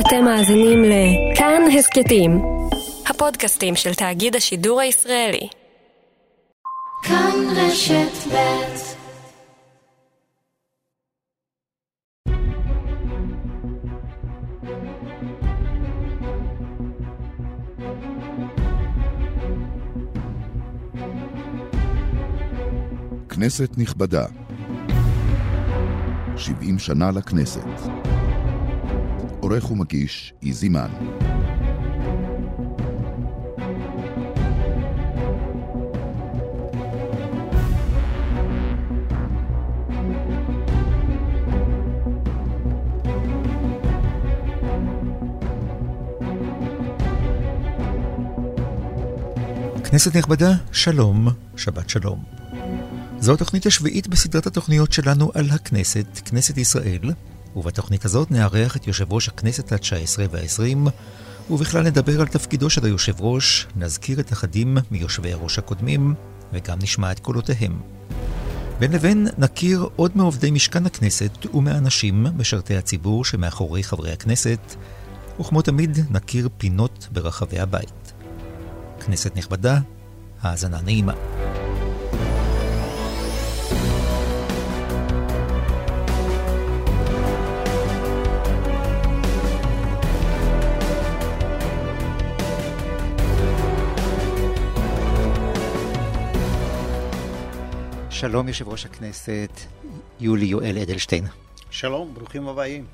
אתם מאזינים לכאן הסכתים, הפודקאסטים של תאגיד השידור הישראלי. כאן רשת ב' כנסת נכבדה, 70 שנה לכנסת. עורך ומגיש, איזי מן. כנסת נכבדה, שלום, שבת שלום. זו התוכנית השביעית בסדרת התוכניות שלנו על הכנסת, כנסת ישראל, ובתוכנית הזאת נארח את יושב ראש הכנסת התשע עשרה והעשרים, ובכלל נדבר על תפקידו של היושב ראש, נזכיר את אחדים מיושבי הראש הקודמים, וגם נשמע את קולותיהם. בין לבין נכיר עוד מעובדי משכן הכנסת ומאנשים משרתי הציבור שמאחורי חברי הכנסת, וכמו תמיד נכיר פינות ברחבי הבית. כנסת נכבדה, האזנה נעימה. שלום יושב ראש הכנסת, יולי יואל אדלשטיין. שלום, ברוכים הבאים.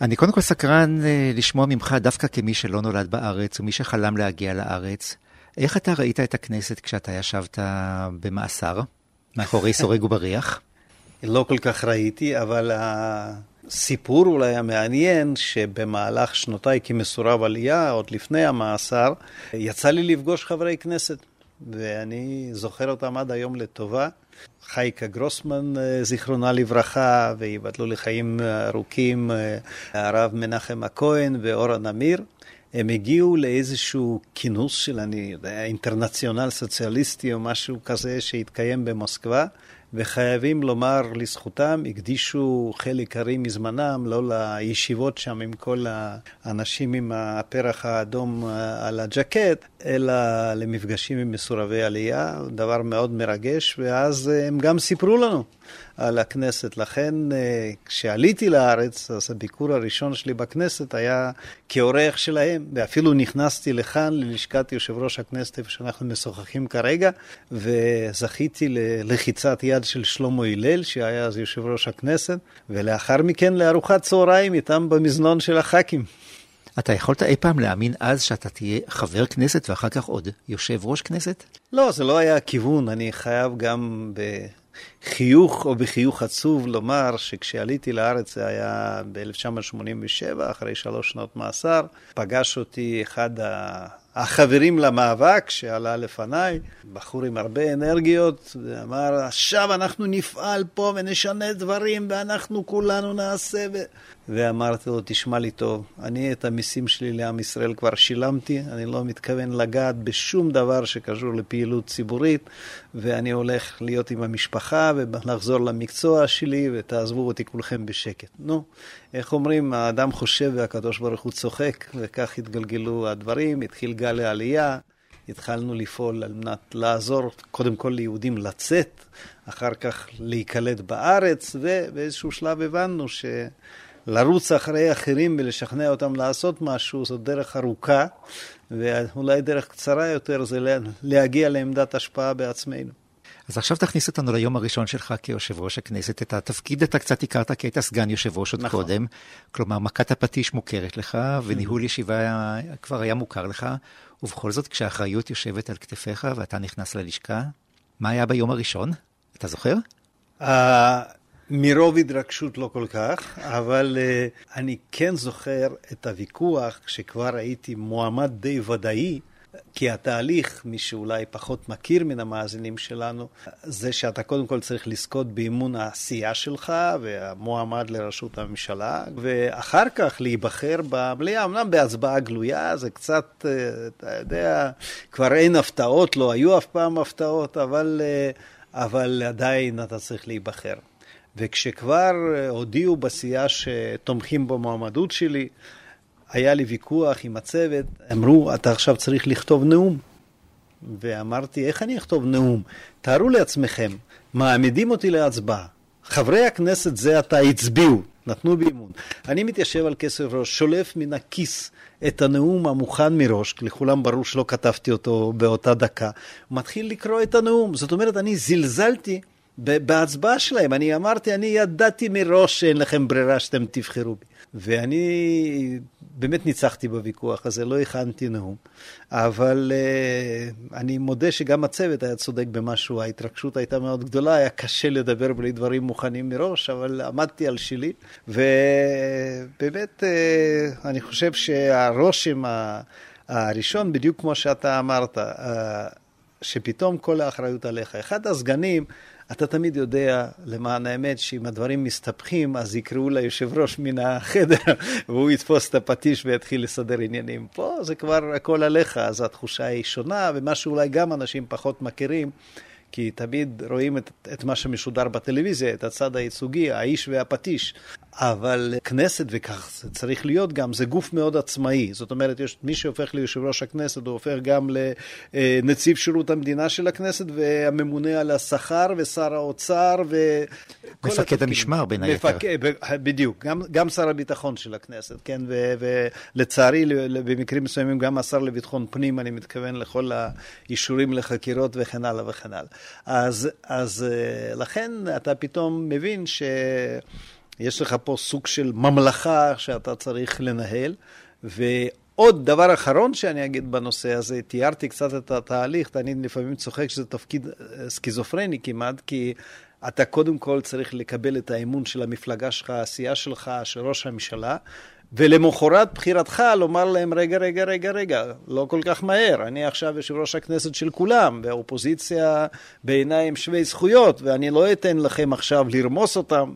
אני קודם כל סקרן אה, לשמוע ממך דווקא כמי שלא נולד בארץ ומי שחלם להגיע לארץ. איך אתה ראית את הכנסת כשאתה ישבת במאסר, מאחורי סורג ובריח? לא כל כך ראיתי, אבל הסיפור אולי המעניין, שבמהלך שנותיי כמסורב עלייה, עוד לפני המאסר, יצא לי לפגוש חברי כנסת. ואני זוכר אותם עד היום לטובה. חייקה גרוסמן, אה, זיכרונה לברכה, ויבטלו לחיים ארוכים, אה, הרב מנחם הכהן ואורה נמיר. הם הגיעו לאיזשהו כינוס של, אני יודע, אינטרנציונל סוציאליסטי או משהו כזה שהתקיים במוסקבה. וחייבים לומר לזכותם, הקדישו חלק ערי מזמנם, לא לישיבות שם עם כל האנשים עם הפרח האדום אה, על הג'קט, אלא למפגשים עם מסורבי עלייה, דבר מאוד מרגש, ואז אה, הם גם סיפרו לנו על הכנסת. לכן, אה, כשעליתי לארץ, אז הביקור הראשון שלי בכנסת היה כאורח שלהם, ואפילו נכנסתי לכאן, ללשכת יושב ראש הכנסת, איפה שאנחנו משוחחים כרגע, וזכיתי ללחיצת יד של שלמה הלל, שהיה אז יושב ראש הכנסת, ולאחר מכן לארוחת צהריים איתם במזנון של הח"כים. אתה יכולת אי פעם להאמין אז שאתה תהיה חבר כנסת ואחר כך עוד יושב ראש כנסת? לא, זה לא היה הכיוון. אני חייב גם בחיוך או בחיוך עצוב לומר שכשעליתי לארץ זה היה ב-1987, אחרי שלוש שנות מאסר, פגש אותי אחד החברים למאבק שעלה לפניי, בחור עם הרבה אנרגיות, ואמר, עכשיו אנחנו נפעל פה ונשנה דברים ואנחנו כולנו נעשה. ו... ואמרתי לו, תשמע לי טוב, אני את המיסים שלי לעם ישראל כבר שילמתי, אני לא מתכוון לגעת בשום דבר שקשור לפעילות ציבורית, ואני הולך להיות עם המשפחה ולחזור למקצוע שלי, ותעזבו אותי כולכם בשקט. נו, איך אומרים, האדם חושב והקדוש ברוך הוא צוחק, וכך התגלגלו הדברים, התחיל גל העלייה. התחלנו לפעול על מנת לעזור קודם כל ליהודים לצאת, אחר כך להיקלט בארץ, ובאיזשהו שלב הבנו ש... לרוץ אחרי אחרים ולשכנע אותם לעשות משהו, זאת דרך ארוכה, ואולי דרך קצרה יותר זה להגיע לעמדת השפעה בעצמנו. אז עכשיו תכניס אותנו ליום הראשון שלך כיושב ראש הכנסת. את התפקיד אתה קצת הכרת כי היית סגן יושב ראש עוד נכון. קודם. כלומר, מכת הפטיש מוכרת לך, וניהול ישיבה כבר היה מוכר לך, ובכל זאת, כשהאחריות יושבת על כתפיך ואתה נכנס ללשכה, מה היה ביום הראשון? אתה זוכר? אה, מרוב התרגשות לא כל כך, אבל uh, אני כן זוכר את הוויכוח כשכבר הייתי מועמד די ודאי, כי התהליך, מי שאולי פחות מכיר מן המאזינים שלנו, זה שאתה קודם כל צריך לזכות באמון העשייה שלך והמועמד לראשות הממשלה, ואחר כך להיבחר במליאה, אמנם בהצבעה גלויה, זה קצת, אה, אתה יודע, כבר אין הפתעות, לא היו אף פעם הפתעות, אבל, אה, אבל עדיין אתה צריך להיבחר. וכשכבר הודיעו בסיעה שתומכים במועמדות שלי, היה לי ויכוח עם הצוות, אמרו, אתה עכשיו צריך לכתוב נאום. ואמרתי, איך אני אכתוב נאום? תארו לעצמכם, מעמידים אותי להצבעה. חברי הכנסת זה עתה הצביעו, נתנו בי אמון. אני מתיישב על כסף ראש, שולף מן הכיס את הנאום המוכן מראש, לכולם ברור שלא כתבתי אותו באותה דקה, מתחיל לקרוא את הנאום. זאת אומרת, אני זלזלתי בהצבעה שלהם. אני אמרתי, אני ידעתי מראש שאין לכם ברירה שאתם תבחרו בי. ואני באמת ניצחתי בוויכוח הזה, לא הכנתי נאום, אבל uh, אני מודה שגם הצוות היה צודק במשהו, ההתרגשות הייתה מאוד גדולה, היה קשה לדבר בלי דברים מוכנים מראש, אבל עמדתי על שלי, ובאמת uh, אני חושב שהרושם הראשון, בדיוק כמו שאתה אמרת, uh, שפתאום כל האחריות עליך. אחד הסגנים, אתה תמיד יודע, למען האמת, שאם הדברים מסתבכים, אז יקראו ליושב ראש מן החדר, והוא יתפוס את הפטיש ויתחיל לסדר עניינים. פה זה כבר הכל עליך, אז התחושה היא שונה, ומה שאולי גם אנשים פחות מכירים. כי תמיד רואים את, את מה שמשודר בטלוויזיה, את הצד הייצוגי, האיש והפטיש. אבל כנסת, וכך זה צריך להיות גם, זה גוף מאוד עצמאי. זאת אומרת, יש, מי שהופך ליושב ראש הכנסת, הוא הופך גם לנציב שירות המדינה של הכנסת, והממונה על השכר, ושר האוצר, ו... מפקד המשמר בין היתר. מפק... בדיוק, גם, גם שר הביטחון של הכנסת, כן, ו, ולצערי, במקרים מסוימים, גם השר לביטחון פנים, אני מתכוון לכל האישורים לחקירות וכן הלאה וכן הלאה. אז, אז אה, לכן אתה פתאום מבין שיש לך פה סוג של ממלכה שאתה צריך לנהל, ועוד דבר אחרון שאני אגיד בנושא הזה, תיארתי קצת את התהליך, אני לפעמים צוחק שזה תפקיד אה, סכיזופרני כמעט, כי אתה קודם כל צריך לקבל את האמון של המפלגה שלך, הסיעה שלך, של ראש הממשלה, ולמחרת בחירתך לומר להם, רגע, רגע, רגע, רגע, לא כל כך מהר, אני עכשיו יושב ראש הכנסת של כולם, והאופוזיציה בעיניי הם שווי זכויות, ואני לא אתן לכם עכשיו לרמוס אותם.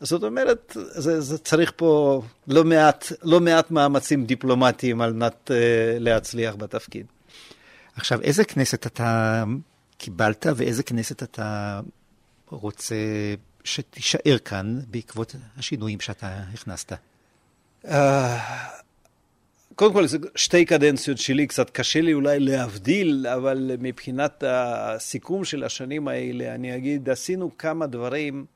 זאת אומרת, זה, זה צריך פה לא מעט, לא מעט מאמצים דיפלומטיים על מנת uh, להצליח בתפקיד. עכשיו, איזה כנסת אתה קיבלת ואיזה כנסת אתה רוצה שתישאר כאן בעקבות השינויים שאתה הכנסת? אה, קודם כל, זה שתי קדנציות שלי, קצת קשה לי אולי להבדיל, אבל מבחינת הסיכום של השנים האלה, אני אגיד, עשינו כמה דברים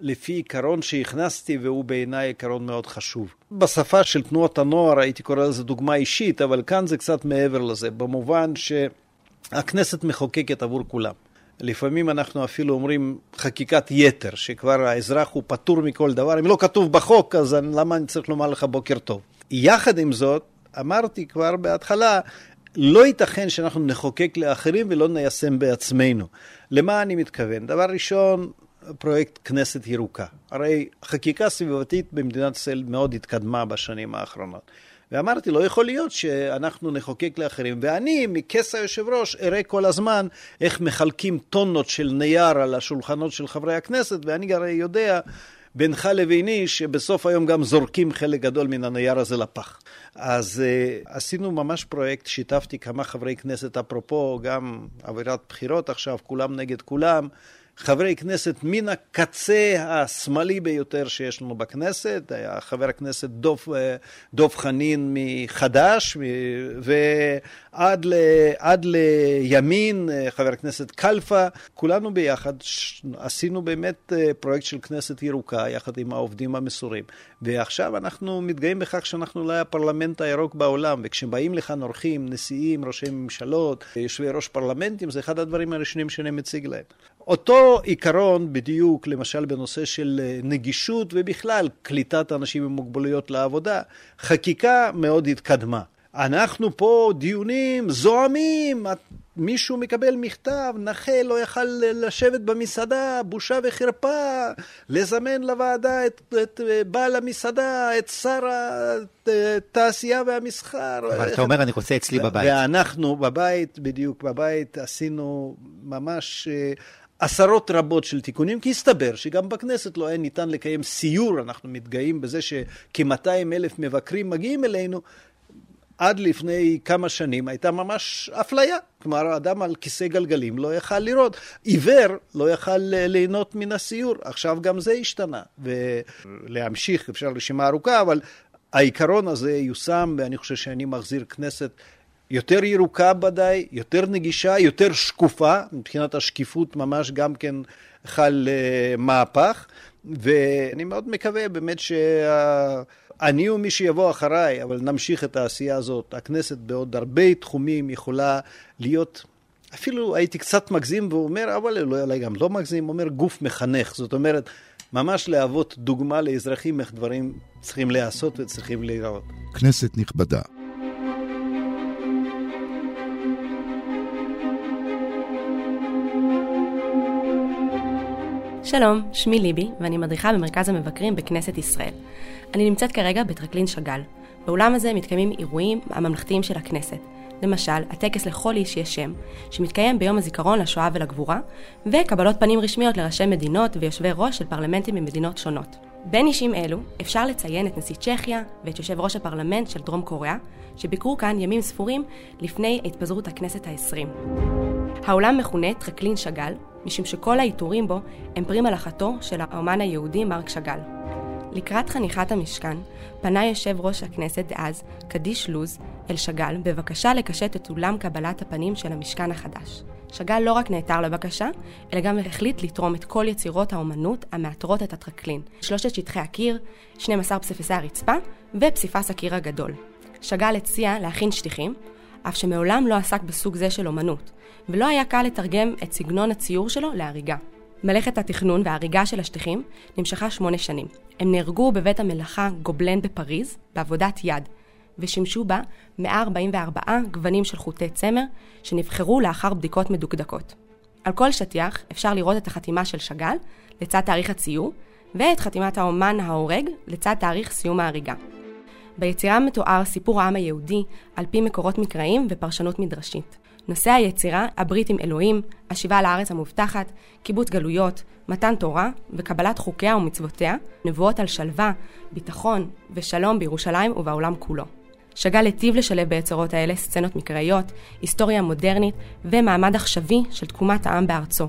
לפי עיקרון שהכנסתי, והוא בעיניי עיקרון מאוד חשוב. בשפה של תנועות הנוער הייתי קורא לזה דוגמה אישית, אבל כאן זה קצת מעבר לזה, במובן שהכנסת מחוקקת עבור כולם. לפעמים אנחנו אפילו אומרים חקיקת יתר, שכבר האזרח הוא פטור מכל דבר. אם לא כתוב בחוק, אז למה אני צריך לומר לך בוקר טוב? יחד עם זאת, אמרתי כבר בהתחלה, לא ייתכן שאנחנו נחוקק לאחרים ולא ניישם בעצמנו. למה אני מתכוון? דבר ראשון, פרויקט כנסת ירוקה. הרי חקיקה סביבתית במדינת ישראל מאוד התקדמה בשנים האחרונות. ואמרתי, לא יכול להיות שאנחנו נחוקק לאחרים. ואני, מכס היושב ראש, אראה כל הזמן איך מחלקים טונות של נייר על השולחנות של חברי הכנסת, ואני הרי יודע בינך לביני שבסוף היום גם זורקים חלק גדול מן הנייר הזה לפח. אז uh, עשינו ממש פרויקט, שיתפתי כמה חברי כנסת, אפרופו גם אווירת בחירות עכשיו, כולם נגד כולם. חברי כנסת מן הקצה השמאלי ביותר שיש לנו בכנסת, היה חבר הכנסת דוב, אה, דוב חנין מחד"ש, ועד ל, לימין, אה, חבר הכנסת קלפה, כולנו ביחד עשינו באמת אה, פרויקט של כנסת ירוקה, יחד עם העובדים המסורים. ועכשיו אנחנו מתגאים בכך שאנחנו אולי הפרלמנט הירוק בעולם, וכשבאים לכאן אורחים, נשיאים, ראשי ממשלות, יושבי ראש פרלמנטים, זה אחד הדברים הראשונים שאני מציג להם. אותו עיקרון בדיוק, למשל בנושא של אה, נגישות ובכלל קליטת אנשים עם מוגבלויות לעבודה, חקיקה מאוד התקדמה. אנחנו פה דיונים זועמים, מישהו מקבל מכתב, נכה לא יכל לשבת במסעדה, בושה וחרפה, לזמן לוועדה את, את אה, בעל המסעדה, את שר התעשייה והמסחר. אבל אתה אומר, אני רוצה אצלי בבית. ואנחנו בבית, בדיוק בבית, עשינו ממש אה, עשרות רבות של תיקונים, כי הסתבר שגם בכנסת לא היה ניתן לקיים סיור, אנחנו מתגאים בזה שכ-200 אלף מבקרים מגיעים אלינו, עד לפני כמה שנים הייתה ממש אפליה. כלומר, אדם על כיסא גלגלים לא יכל לראות. עיוור לא יכל ליהנות מן הסיור. עכשיו גם זה השתנה. ולהמשיך, אפשר רשימה ארוכה, אבל העיקרון הזה יושם, ואני חושב שאני מחזיר כנסת יותר ירוקה ודאי, יותר נגישה, יותר שקופה, מבחינת השקיפות ממש גם כן חל uh, מהפך, ואני מאוד מקווה באמת שאני ומי שיבוא אחריי, אבל נמשיך את העשייה הזאת. הכנסת בעוד הרבה תחומים יכולה להיות, אפילו הייתי קצת מגזים ואומר, אבל אולי גם לא מגזים, אומר גוף מחנך. זאת אומרת, ממש להוות דוגמה לאזרחים איך דברים צריכים להיעשות וצריכים להיראות. כנסת נכבדה. שלום, שמי ליבי, ואני מדריכה במרכז המבקרים בכנסת ישראל. אני נמצאת כרגע בטרקלין שאגאל. באולם הזה מתקיימים אירועים הממלכתיים של הכנסת. למשל, הטקס לכל איש יש שם, שמתקיים ביום הזיכרון לשואה ולגבורה, וקבלות פנים רשמיות לראשי מדינות ויושבי ראש של פרלמנטים ממדינות שונות. בין אישים אלו אפשר לציין את נשיא צ'כיה ואת יושב ראש הפרלמנט של דרום קוריאה, שביקרו כאן ימים ספורים לפני התפזרות הכנסת העשרים. העולם מכונה טרקלין שאגאל, משום שכל העיטורים בו הם פרי מלאכתו של האומן היהודי מרק שאגאל. לקראת חניכת המשכן, פנה יושב ראש הכנסת דאז, קדיש לוז, אל שאגאל, בבקשה לקשט את אולם קבלת הפנים של המשכן החדש. שאגאל לא רק נעתר לבקשה, אלא גם החליט לתרום את כל יצירות האומנות המעטרות את הטרקלין. שלושת שטחי הקיר, 12 פסיפסי הרצפה ופסיפס הקיר הגדול. שאגאל הציע להכין שטיחים, אף שמעולם לא עסק בסוג זה של אומנות, ולא היה קל לתרגם את סגנון הציור שלו להריגה. מלאכת התכנון וההריגה של השטיחים נמשכה שמונה שנים. הם נהרגו בבית המלאכה גובלן בפריז, בעבודת יד, ושימשו בה 144 גוונים של חוטי צמר, שנבחרו לאחר בדיקות מדוקדקות. על כל שטיח אפשר לראות את החתימה של שאגאל לצד תאריך הציור, ואת חתימת האומן ההורג לצד תאריך סיום ההריגה. ביצירה מתואר סיפור העם היהודי על פי מקורות מקראיים ופרשנות מדרשית. נושא היצירה, הברית עם אלוהים, השיבה לארץ המובטחת, קיבוץ גלויות, מתן תורה וקבלת חוקיה ומצוותיה, נבואות על שלווה, ביטחון ושלום בירושלים ובעולם כולו. שאגאל היטיב לשלב ביצירות האלה סצנות מקראיות, היסטוריה מודרנית ומעמד עכשווי של תקומת העם בארצו.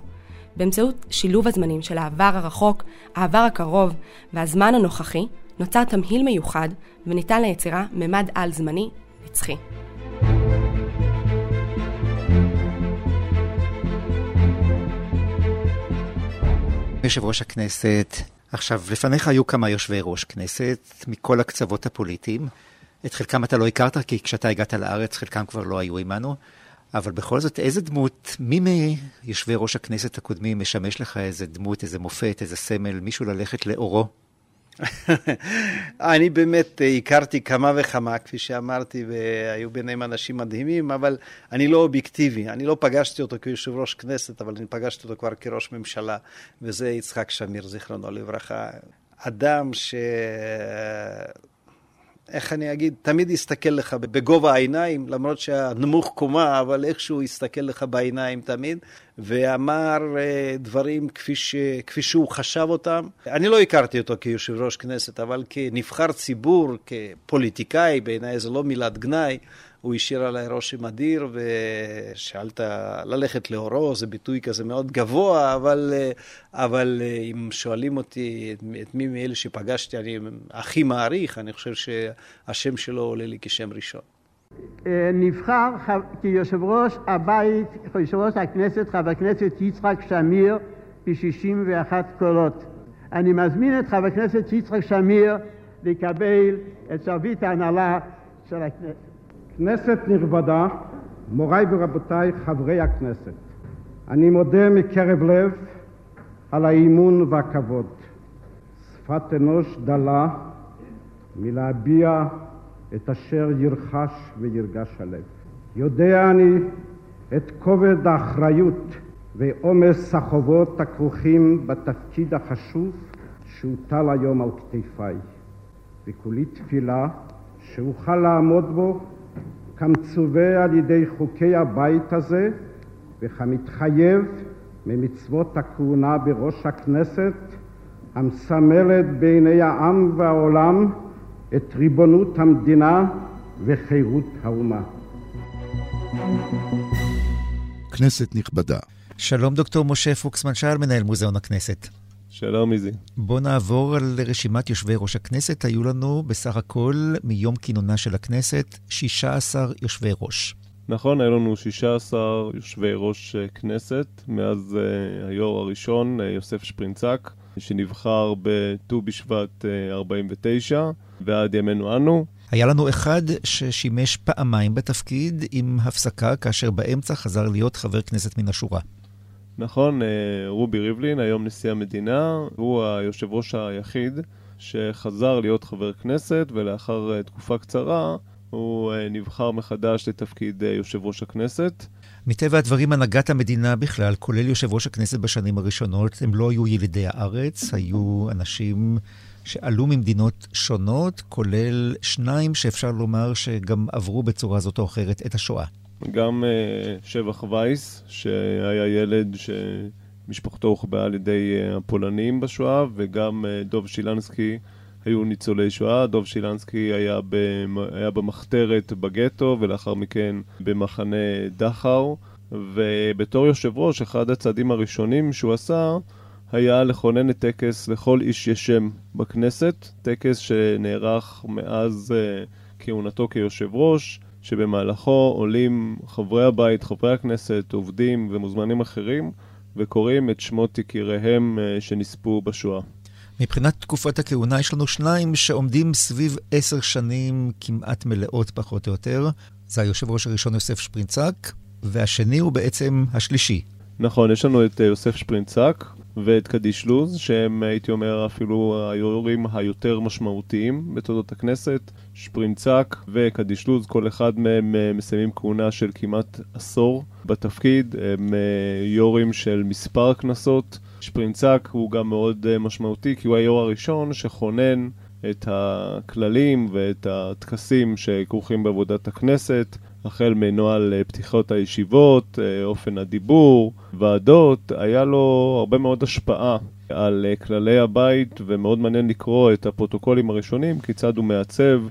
באמצעות שילוב הזמנים של העבר הרחוק, העבר הקרוב והזמן הנוכחי, נוצר תמהיל מיוחד וניתן ליצירה ממד על-זמני נצחי. יושב ראש הכנסת, עכשיו, לפניך היו כמה יושבי ראש כנסת מכל הקצוות הפוליטיים. את חלקם אתה לא הכרת, כי כשאתה הגעת לארץ, חלקם כבר לא היו עמנו. אבל בכל זאת, איזה דמות, מי מיושבי ראש הכנסת הקודמים משמש לך איזה דמות, איזה מופת, איזה סמל, מישהו ללכת לאורו? אני באמת אה, הכרתי כמה וכמה, כפי שאמרתי, והיו ביניהם אנשים מדהימים, אבל אני לא אובייקטיבי. אני לא פגשתי אותו כיושב ראש כנסת, אבל אני פגשתי אותו כבר כראש ממשלה, וזה יצחק שמיר, זיכרונו לברכה. אדם ש... איך אני אגיד, תמיד יסתכל לך בגובה העיניים, למרות שהנמוך קומה, אבל איכשהו יסתכל לך בעיניים תמיד, ואמר אה, דברים כפי, ש, כפי שהוא חשב אותם. אני לא הכרתי אותו כיושב ראש כנסת, אבל כנבחר ציבור, כפוליטיקאי, בעיניי זו לא מילת גנאי. הוא השאיר עליי רושם אדיר, ושאלת ללכת לאורו, זה ביטוי כזה מאוד גבוה, אבל, אבל אם שואלים אותי את מי מאלה שפגשתי אני הכי מעריך, אני חושב שהשם שלו עולה לי כשם ראשון. נבחר כיושב ראש הבית, כיושב ראש הכנסת, חבר הכנסת יצחק שמיר, ב-61 קולות. אני מזמין את חבר הכנסת יצחק שמיר לקבל את שרביט ההנהלה של הכנסת. כנסת נכבדה, מוריי ורבותיי חברי הכנסת, אני מודה מקרב לב על האימון והכבוד. שפת אנוש דלה מלהביע את אשר ירחש וירגש הלב. יודע אני את כובד האחריות ועומס החובות הכרוכים בתפקיד החשוב שהוטל היום על כתפיי, וכולי תפילה שאוכל לעמוד בו כמצווה על ידי חוקי הבית הזה וכמתחייב ממצוות הכהונה בראש הכנסת המסמלת בעיני העם והעולם את ריבונות המדינה וחירות האומה. כנסת נכבדה. שלום דוקטור משה פוקסמן שאל, מנהל מוזיאון הכנסת. שלום איזי. בואו נעבור על רשימת יושבי ראש הכנסת. היו לנו בסך הכל מיום כינונה של הכנסת 16 יושבי ראש. נכון, היו לנו 16 יושבי ראש אה, כנסת מאז uh, היו"ר הראשון, uh, יוסף שפרינצק, שנבחר בט"ו בשבט uh, 49 ועד ימינו אנו. היה לנו אחד ששימש פעמיים בתפקיד עם הפסקה, כאשר באמצע חזר להיות חבר כנסת מן השורה. נכון, רובי ריבלין, היום נשיא המדינה, הוא היושב ראש היחיד שחזר להיות חבר כנסת, ולאחר תקופה קצרה הוא נבחר מחדש לתפקיד יושב ראש הכנסת. מטבע הדברים, הנהגת המדינה בכלל, כולל יושב ראש הכנסת בשנים הראשונות, הם לא היו ילידי הארץ, היו אנשים שעלו ממדינות שונות, כולל שניים שאפשר לומר שגם עברו בצורה זאת או אחרת את השואה. גם uh, שבח וייס, שהיה ילד שמשפחתו הוחבאה על ידי uh, הפולנים בשואה, וגם uh, דוב שילנסקי היו ניצולי שואה. דוב שילנסקי היה, במ... היה במחתרת בגטו, ולאחר מכן במחנה דכאו. ובתור יושב ראש, אחד הצעדים הראשונים שהוא עשה היה לכונן את טקס לכל איש יש שם בכנסת, טקס שנערך מאז uh, כהונתו כיושב ראש, שבמהלכו עולים חברי הבית, חברי הכנסת, עובדים ומוזמנים אחרים, וקוראים את שמות יקיריהם uh, שנספו בשואה. מבחינת תקופת הכהונה יש לנו שניים שעומדים סביב עשר שנים כמעט מלאות פחות או יותר. זה היושב ראש הראשון יוסף שפרינצק, והשני הוא בעצם השלישי. נכון, יש לנו את יוסף שפרינצק, ואת קדיש לוז, שהם הייתי אומר אפילו היו"רים היותר משמעותיים בתולדות הכנסת, שפרינצק וקדיש לוז, כל אחד מהם אה, מסיימים כהונה של כמעט עשור בתפקיד, הם אה, יו"רים של מספר כנסות. שפרינצק הוא גם מאוד אה, משמעותי כי הוא היו"ר הראשון שכונן את הכללים ואת הטקסים שכרוכים בעבודת הכנסת. החל מנוהל אה, פתיחות הישיבות, אה, אופן הדיבור, ועדות, היה לו הרבה מאוד השפעה על אה, כללי הבית, ומאוד מעניין לקרוא את הפרוטוקולים הראשונים, כיצד הוא מעצב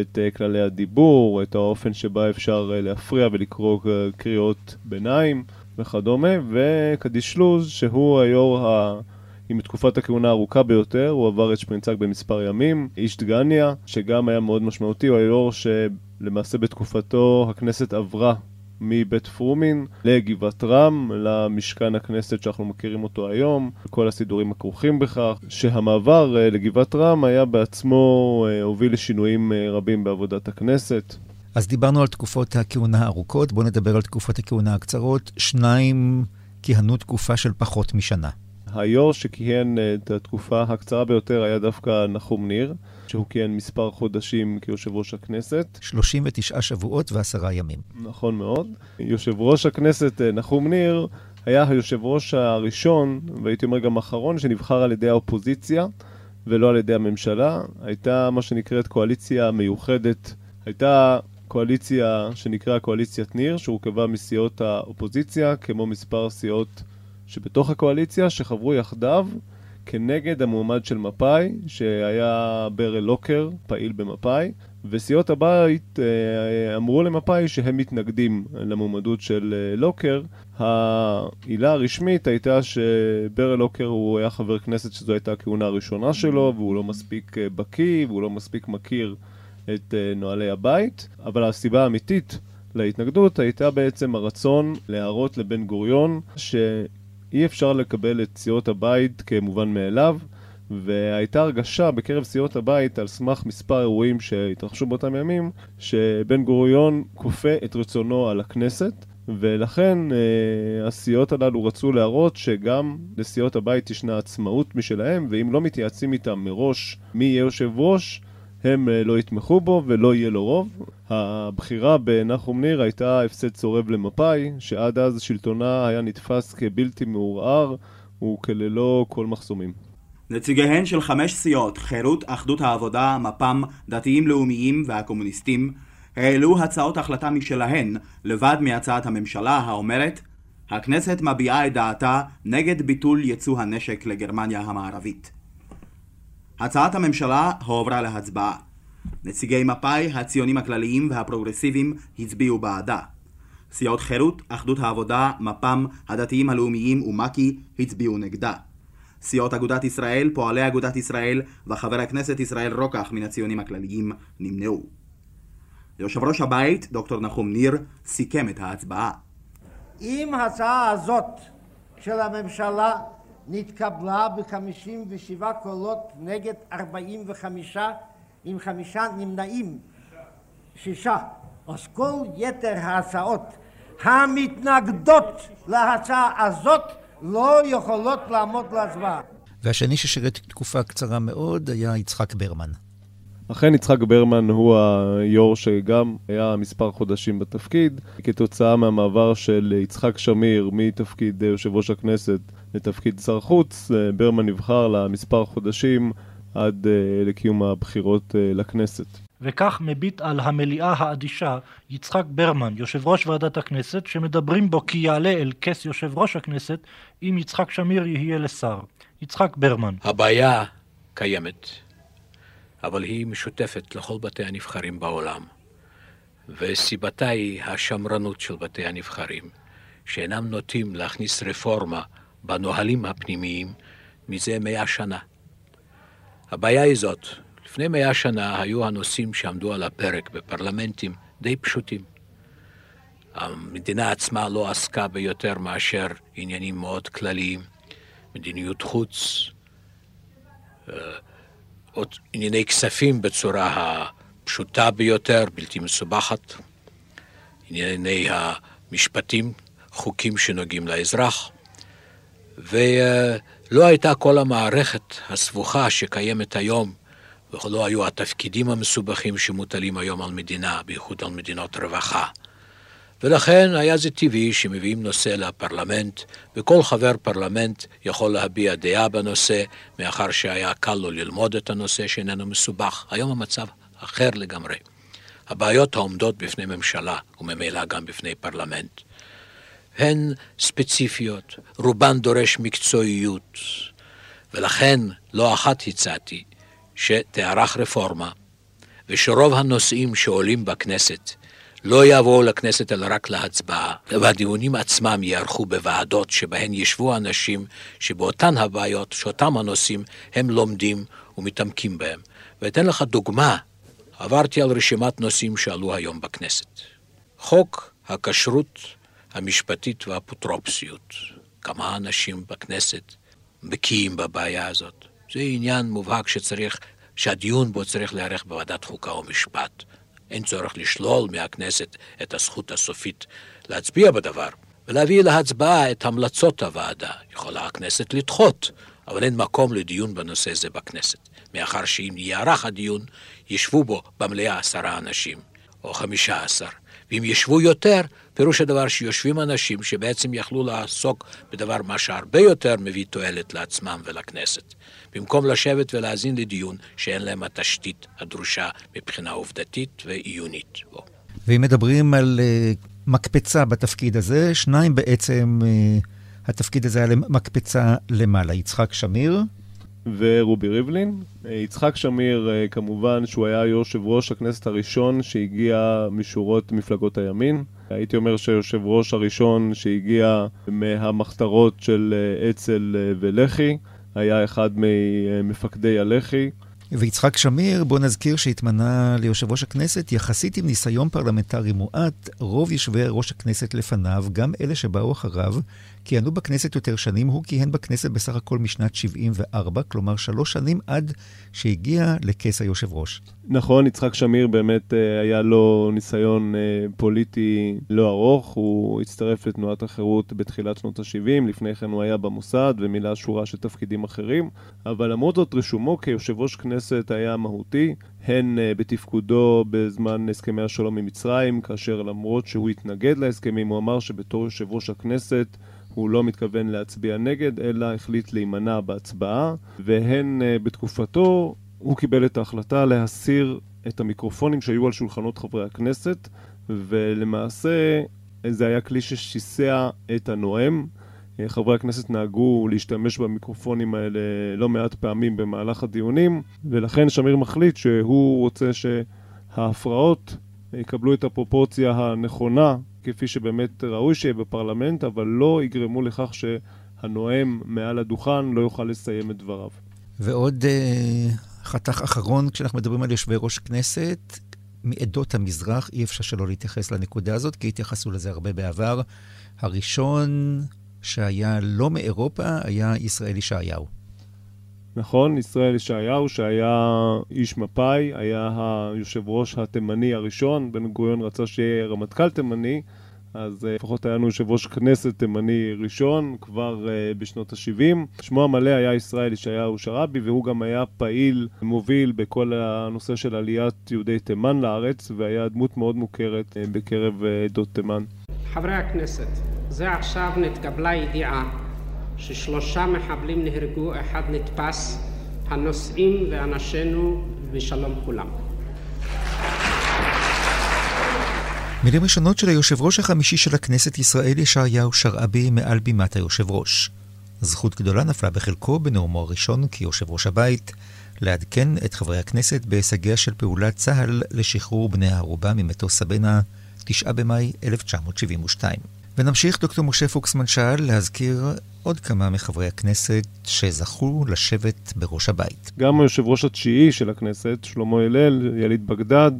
את כללי הדיבור, את האופן שבה אפשר להפריע ולקרוא קריאות ביניים וכדומה, וקדיש לוז, שהוא היו"ר ה... עם תקופת הכהונה הארוכה ביותר, הוא עבר את שפרינצק במספר ימים. איש דגניה, שגם היה מאוד משמעותי, הוא היו"ר שלמעשה בתקופתו הכנסת עברה מבית פרומין לגבעת רם, למשכן הכנסת שאנחנו מכירים אותו היום, כל הסידורים הכרוכים בכך, שהמעבר אה, לגבעת רם היה בעצמו אה, הוביל לשינויים אה, רבים בעבודת הכנסת. אז דיברנו על תקופות הכהונה הארוכות, בואו נדבר על תקופות הכהונה הקצרות. שניים כיהנו תקופה של פחות משנה. היו"ר שכיהן אה, את התקופה הקצרה ביותר היה דווקא נחום ניר, שהוא כיהן מספר חודשים כיושב ראש הכנסת. 39 שבועות ועשרה ימים. נכון מאוד. יושב ראש הכנסת אה, נחום ניר היה היושב ראש הראשון, והייתי אומר גם האחרון, שנבחר על ידי האופוזיציה ולא על ידי הממשלה. הייתה מה שנקראת קואליציה מיוחדת. הייתה קואליציה שנקראה קואליציית ניר, שהורכבה מסיעות האופוזיציה, כמו מספר סיעות שבתוך הקואליציה שחברו יחדיו כנגד המועמד של מפא"י, שהיה ברל לוקר, פעיל במפא"י, וסיעות הבית אה, אמרו למפא"י שהם מתנגדים למועמדות של אה, לוקר. העילה הרשמית הייתה שברל לוקר הוא היה חבר כנסת שזו הייתה הכהונה הראשונה שלו, והוא לא מספיק אה, בקיא, והוא לא מספיק מכיר את נוהלי הבית, אבל הסיבה האמיתית להתנגדות הייתה בעצם הרצון להראות לבן גוריון ש... אי אפשר לקבל את סיעות הבית כמובן מאליו, והייתה הרגשה בקרב סיעות הבית על סמך מספר אירועים שהתרחשו באותם ימים, שבן גוריון כופה את רצונו על הכנסת, ולכן אה, הסיעות הללו רצו להראות שגם לסיעות הבית ישנה עצמאות משלהם, ואם לא מתייעצים איתם מראש מי יהיה יושב ראש, הם אה, לא יתמכו בו ולא יהיה לו רוב. הבחירה בנחום ניר הייתה הפסד צורב למפא"י, שעד אז שלטונה היה נתפס כבלתי מעורער וכללא כל מחסומים. נציגיהן של חמש סיעות, חירות, אחדות העבודה, מפ"ם, דתיים לאומיים והקומוניסטים, העלו הצעות החלטה משלהן, לבד מהצעת הממשלה האומרת הכנסת מביעה את דעתה נגד ביטול ייצוא הנשק לגרמניה המערבית. הצעת הממשלה הועברה להצבעה. נציגי מפא"י, הציונים הכלליים והפרוגרסיביים הצביעו בעדה. סיעות חירות, אחדות העבודה, מפ"ם, הדתיים הלאומיים ומק"י הצביעו נגדה. סיעות אגודת ישראל, פועלי אגודת ישראל וחבר הכנסת ישראל רוקח מן הציונים הכלליים נמנעו. יושב ראש הבית, דוקטור נחום ניר, סיכם את ההצבעה. אם ההצעה הזאת של הממשלה נתקבלה ב-57 קולות נגד 45 עם חמישה נמנעים, שישה. אז כל יתר ההצעות המתנגדות להצעה הזאת לא יכולות לעמוד להצבעה. והשני ששירת תקופה קצרה מאוד היה יצחק ברמן. אכן יצחק ברמן הוא היו"ר שגם היה מספר חודשים בתפקיד. כתוצאה מהמעבר של יצחק שמיר מתפקיד יושב ראש הכנסת לתפקיד שר חוץ, ברמן נבחר למספר חודשים עד uh, לקיום הבחירות uh, לכנסת. וכך מביט על המליאה האדישה יצחק ברמן, יושב ראש ועדת הכנסת, שמדברים בו כי יעלה אל כס יושב ראש הכנסת אם יצחק שמיר יהיה לשר. יצחק ברמן. הבעיה קיימת, אבל היא משותפת לכל בתי הנבחרים בעולם, וסיבתה היא השמרנות של בתי הנבחרים, שאינם נוטים להכניס רפורמה בנהלים הפנימיים מזה מאה שנה. הבעיה היא זאת, לפני מאה שנה היו הנושאים שעמדו על הפרק בפרלמנטים די פשוטים. המדינה עצמה לא עסקה ביותר מאשר עניינים מאוד כלליים, מדיניות חוץ, אה, עוד ענייני כספים בצורה הפשוטה ביותר, בלתי מסובכת, ענייני המשפטים, חוקים שנוגעים לאזרח, ו... לא הייתה כל המערכת הסבוכה שקיימת היום, ולא היו התפקידים המסובכים שמוטלים היום על מדינה, בייחוד על מדינות רווחה. ולכן היה זה טבעי שמביאים נושא לפרלמנט, וכל חבר פרלמנט יכול להביע דעה בנושא, מאחר שהיה קל לו ללמוד את הנושא שאיננו מסובך. היום המצב אחר לגמרי. הבעיות העומדות בפני ממשלה, וממילא גם בפני פרלמנט, הן ספציפיות, רובן דורש מקצועיות, ולכן לא אחת הצעתי שתערך רפורמה, ושרוב הנושאים שעולים בכנסת לא יבואו לכנסת אלא רק להצבעה, והדיונים עצמם ייערכו בוועדות שבהן ישבו אנשים שבאותן הבעיות, שאותם הנושאים, הם לומדים ומתעמקים בהם. ואתן לך דוגמה, עברתי על רשימת נושאים שעלו היום בכנסת. חוק הכשרות המשפטית והאפוטרופסיות. כמה אנשים בכנסת בקיאים בבעיה הזאת. זה עניין מובהק שצריך, שהדיון בו צריך להיערך בוועדת חוקה ומשפט. אין צורך לשלול מהכנסת את הזכות הסופית להצביע בדבר, ולהביא להצבעה את המלצות הוועדה. יכולה הכנסת לדחות, אבל אין מקום לדיון בנושא זה בכנסת, מאחר שאם יערך הדיון, ישבו בו במליאה עשרה אנשים, או חמישה עשר, ואם ישבו יותר, פירוש הדבר שיושבים אנשים שבעצם יכלו לעסוק בדבר מה שהרבה יותר מביא תועלת לעצמם ולכנסת, במקום לשבת ולהאזין לדיון שאין להם התשתית הדרושה מבחינה עובדתית ועיונית. ואם מדברים על uh, מקפצה בתפקיד הזה, שניים בעצם, uh, התפקיד הזה היה מקפצה למעלה. יצחק שמיר, ורובי ריבלין. יצחק שמיר, כמובן שהוא היה יושב ראש הכנסת הראשון שהגיע משורות מפלגות הימין. הייתי אומר שהיושב ראש הראשון שהגיע מהמחתרות של אצ"ל ולח"י, היה אחד ממפקדי הלח"י. ויצחק שמיר, בוא נזכיר שהתמנה ליושב ראש הכנסת יחסית עם ניסיון פרלמנטרי מועט, רוב יושבי ראש הכנסת לפניו, גם אלה שבאו אחריו, כיהנו בכנסת יותר שנים, הוא כיהן בכנסת בסך הכל משנת 74, כלומר שלוש שנים עד שהגיע לכס היושב ראש. נכון, יצחק שמיר באמת אה, היה לו ניסיון אה, פוליטי לא ארוך, הוא הצטרף לתנועת החירות בתחילת שנות ה-70, לפני כן הוא היה במוסד ומילא שורה של תפקידים אחרים, אבל למרות זאת רישומו כיושב ראש כנסת היה מהותי, הן אה, בתפקודו בזמן הסכמי השלום עם מצרים, כאשר למרות שהוא התנגד להסכמים, הוא אמר שבתור יושב ראש הכנסת הוא לא מתכוון להצביע נגד, אלא החליט להימנע בהצבעה, והן uh, בתקופתו הוא קיבל את ההחלטה להסיר את המיקרופונים שהיו על שולחנות חברי הכנסת, ולמעשה זה היה כלי ששיסע את הנואם. חברי הכנסת נהגו להשתמש במיקרופונים האלה לא מעט פעמים במהלך הדיונים, ולכן שמיר מחליט שהוא רוצה שההפרעות יקבלו את הפרופורציה הנכונה, כפי שבאמת ראוי שיהיה בפרלמנט, אבל לא יגרמו לכך שהנואם מעל הדוכן לא יוכל לסיים את דבריו. ועוד uh, חתך אחרון, כשאנחנו מדברים על יושבי ראש כנסת, מעדות המזרח, אי אפשר שלא להתייחס לנקודה הזאת, כי התייחסו לזה הרבה בעבר. הראשון שהיה לא מאירופה היה ישראל ישעיהו. נכון, ישראל ישעיהו, שהיה איש מפא"י, היה היושב ראש התימני הראשון, בן גוריון רצה שיהיה רמטכ"ל תימני, אז uh, לפחות היה לנו יושב ראש כנסת תימני ראשון, כבר uh, בשנות ה-70. שמו המלא היה ישראל ישעיהו שרעבי, והוא גם היה פעיל מוביל בכל הנושא של עליית יהודי תימן לארץ, והיה דמות מאוד מוכרת uh, בקרב עדות uh, תימן. חברי הכנסת, זה עכשיו נתקבלה ידיעה ששלושה מחבלים נהרגו, אחד נתפס, הנוסעים ואנשינו ושלום כולם. מילים ראשונות של היושב ראש החמישי של הכנסת ישראל ישעיהו שרעבי מעל בימת היושב ראש. זכות גדולה נפלה בחלקו בנאומו הראשון כיושב ראש הבית לעדכן את חברי הכנסת בהישגיה של פעולת צה"ל לשחרור בני הערובה ממטוס סבנה 9 במאי 1972. ונמשיך דוקטור משה פוקסמן שאל להזכיר עוד כמה מחברי הכנסת שזכו לשבת בראש הבית. גם היושב ראש התשיעי של הכנסת, שלמה הלל, יליד בגדד,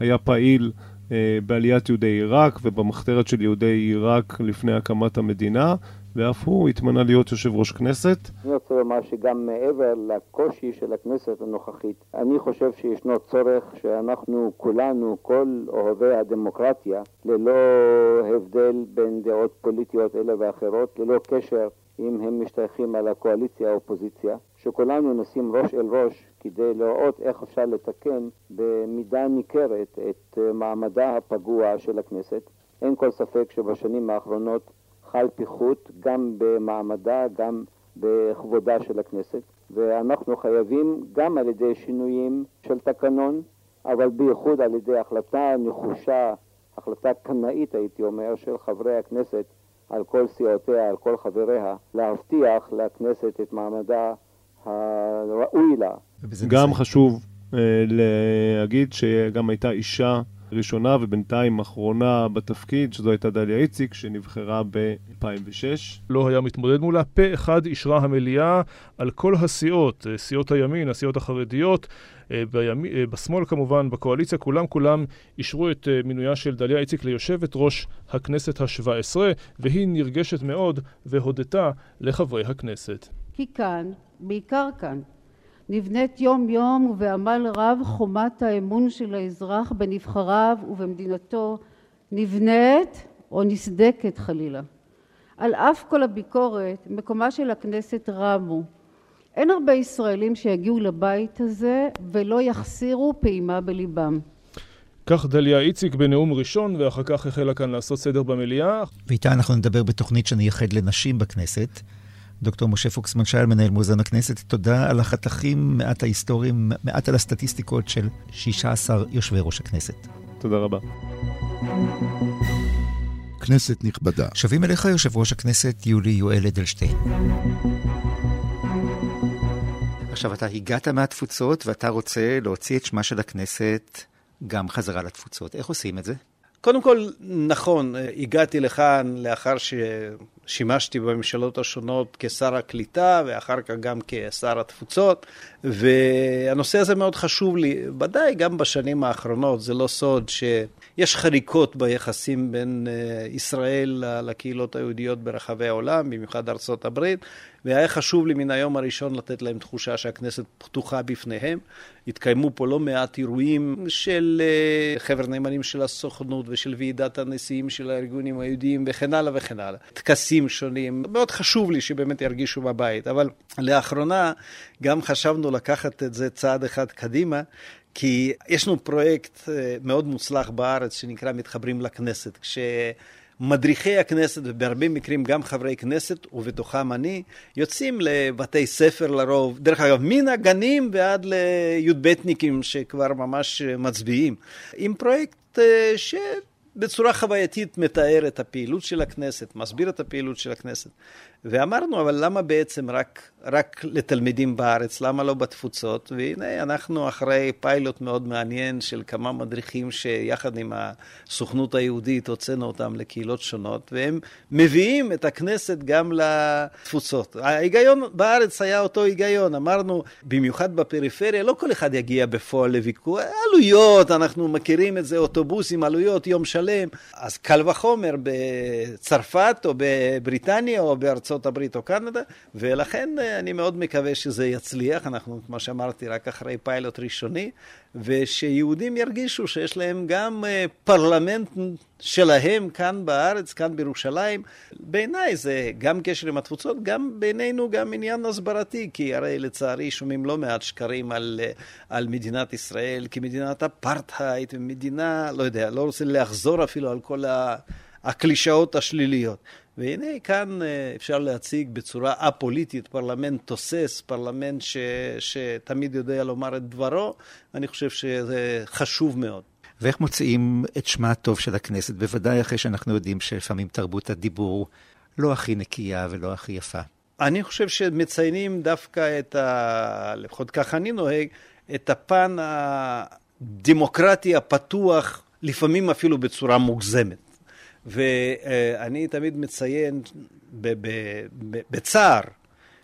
היה פעיל אה, בעליית יהודי עיראק ובמחתרת של יהודי עיראק לפני הקמת המדינה, ואף הוא התמנה להיות יושב ראש כנסת. אני רוצה לומר שגם מעבר לקושי של הכנסת הנוכחית, אני חושב שישנו צורך שאנחנו כולנו, כל אוהבי הדמוקרטיה, ללא הבדל בין דעות פוליטיות אלה ואחרות, ללא קשר אם הם משתייכים על הקואליציה או האופוזיציה, שכולנו נשים ראש אל ראש כדי לראות איך אפשר לתקן במידה ניכרת את מעמדה הפגוע של הכנסת. אין כל ספק שבשנים האחרונות חל פיחות גם במעמדה, גם בכבודה של הכנסת, ואנחנו חייבים גם על ידי שינויים של תקנון, אבל בייחוד על ידי החלטה נחושה, החלטה קנאית הייתי אומר, של חברי הכנסת על כל סיעותיה, על כל חבריה, להבטיח לכנסת את מעמדה הראוי לה. גם חשוב uh, להגיד שגם הייתה אישה ראשונה ובינתיים אחרונה בתפקיד, שזו הייתה דליה איציק, שנבחרה ב-2006. לא היה מתמודד מולה. פה אחד אישרה המליאה על כל הסיעות, אה, סיעות הימין, הסיעות החרדיות, אה, בימ... אה, בשמאל כמובן, בקואליציה, כולם כולם אישרו את מינויה של דליה איציק ליושבת ראש הכנסת השבע עשרה, והיא נרגשת מאוד והודתה לחברי הכנסת. כי כאן, בעיקר כאן, נבנית יום-יום ובעמל רב חומת האמון של האזרח בנבחריו ובמדינתו נבנית או נסדקת חלילה. על אף כל הביקורת, מקומה של הכנסת רמו. אין הרבה ישראלים שיגיעו לבית הזה ולא יחסירו פעימה בליבם. כך דליה איציק בנאום ראשון, ואחר כך החלה כאן לעשות סדר במליאה. ואיתה אנחנו נדבר בתוכנית שנייחד לנשים בכנסת. דוקטור משה פוקסמן שאל, מנהל מוזיאון הכנסת, תודה על החתכים, מעט ההיסטוריים, מעט על הסטטיסטיקות של 16 יושבי ראש הכנסת. תודה רבה. כנסת נכבדה. שבים אליך יושב ראש הכנסת יולי יואל אדלשטיין. עכשיו, אתה הגעת מהתפוצות ואתה רוצה להוציא את שמה של הכנסת גם חזרה לתפוצות. איך עושים את זה? קודם כל, נכון, הגעתי לכאן לאחר ששימשתי בממשלות השונות כשר הקליטה ואחר כך גם כשר התפוצות, והנושא הזה מאוד חשוב לי, ודאי גם בשנים האחרונות, זה לא סוד שיש חריקות ביחסים בין אה, ישראל לקהילות היהודיות ברחבי העולם, במיוחד ארצות הברית, והיה חשוב לי מן היום הראשון לתת להם תחושה שהכנסת פתוחה בפניהם. התקיימו פה לא מעט אירועים של אה, חבר נאמנים של הסוכנות ושל ועידת הנשיאים של הארגונים היהודיים וכן הלאה וכן הלאה. טקסים שונים. מאוד חשוב לי שבאמת ירגישו בבית, אבל לאחרונה גם חשבנו לקחת את זה צעד אחד קדימה. כי יש לנו פרויקט אה, מאוד מוצלח בארץ שנקרא מתחברים לכנסת. כש... מדריכי הכנסת, ובהרבה מקרים גם חברי כנסת, ובתוכם אני, יוצאים לבתי ספר לרוב, דרך אגב, מן הגנים ועד לי"בניקים שכבר ממש מצביעים, עם פרויקט ש... בצורה חווייתית מתאר את הפעילות של הכנסת, מסביר את הפעילות של הכנסת. ואמרנו, אבל למה בעצם רק, רק לתלמידים בארץ? למה לא בתפוצות? והנה, אנחנו אחרי פיילוט מאוד מעניין של כמה מדריכים שיחד עם הסוכנות היהודית הוצאנו אותם לקהילות שונות, והם מביאים את הכנסת גם לתפוצות. ההיגיון בארץ היה אותו היגיון. אמרנו, במיוחד בפריפריה, לא כל אחד יגיע בפועל לוויכוח. עלויות, אנחנו מכירים את זה, אוטובוסים, עלויות, יום שלם. אז קל וחומר בצרפת או בבריטניה או בארצות... ארצות הברית או קנדה, ולכן אני מאוד מקווה שזה יצליח, אנחנו, כמו שאמרתי, רק אחרי פיילוט ראשוני, ושיהודים ירגישו שיש להם גם אה, פרלמנט שלהם כאן בארץ, כאן בירושלים. בעיניי זה גם קשר עם התפוצות, גם בינינו גם עניין הסברתי, כי הרי לצערי שומעים לא מעט שקרים על, אה, על מדינת ישראל כמדינת אפרטהייד, מדינה, לא יודע, לא רוצה לחזור אפילו על כל ה... הקלישאות השליליות. והנה כאן אה, אפשר להציג בצורה א-פוליטית פרלמנט תוסס, פרלמנט ש, שתמיד יודע לומר את דברו, אני חושב שזה חשוב מאוד. ואיך מוציאים את שמה הטוב של הכנסת, בוודאי אחרי שאנחנו יודעים שלפעמים תרבות הדיבור לא הכי נקייה ולא הכי יפה. אני חושב שמציינים דווקא את ה... לפחות כך אני נוהג, את הפן הדמוקרטי הפתוח, לפעמים אפילו בצורה מוגזמת. ואני תמיד מציין בצער,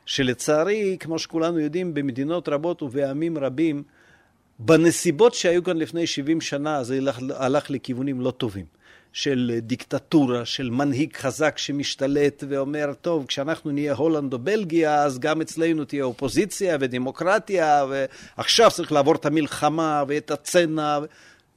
שלצערי, כמו שכולנו יודעים, במדינות רבות ובעמים רבים, בנסיבות שהיו כאן לפני 70 שנה, זה הלך, הלך לכיוונים לא טובים. של דיקטטורה, של מנהיג חזק שמשתלט ואומר, טוב, כשאנחנו נהיה הולנד או בלגיה, אז גם אצלנו תהיה אופוזיציה ודמוקרטיה, ועכשיו צריך לעבור את המלחמה ואת הצנע,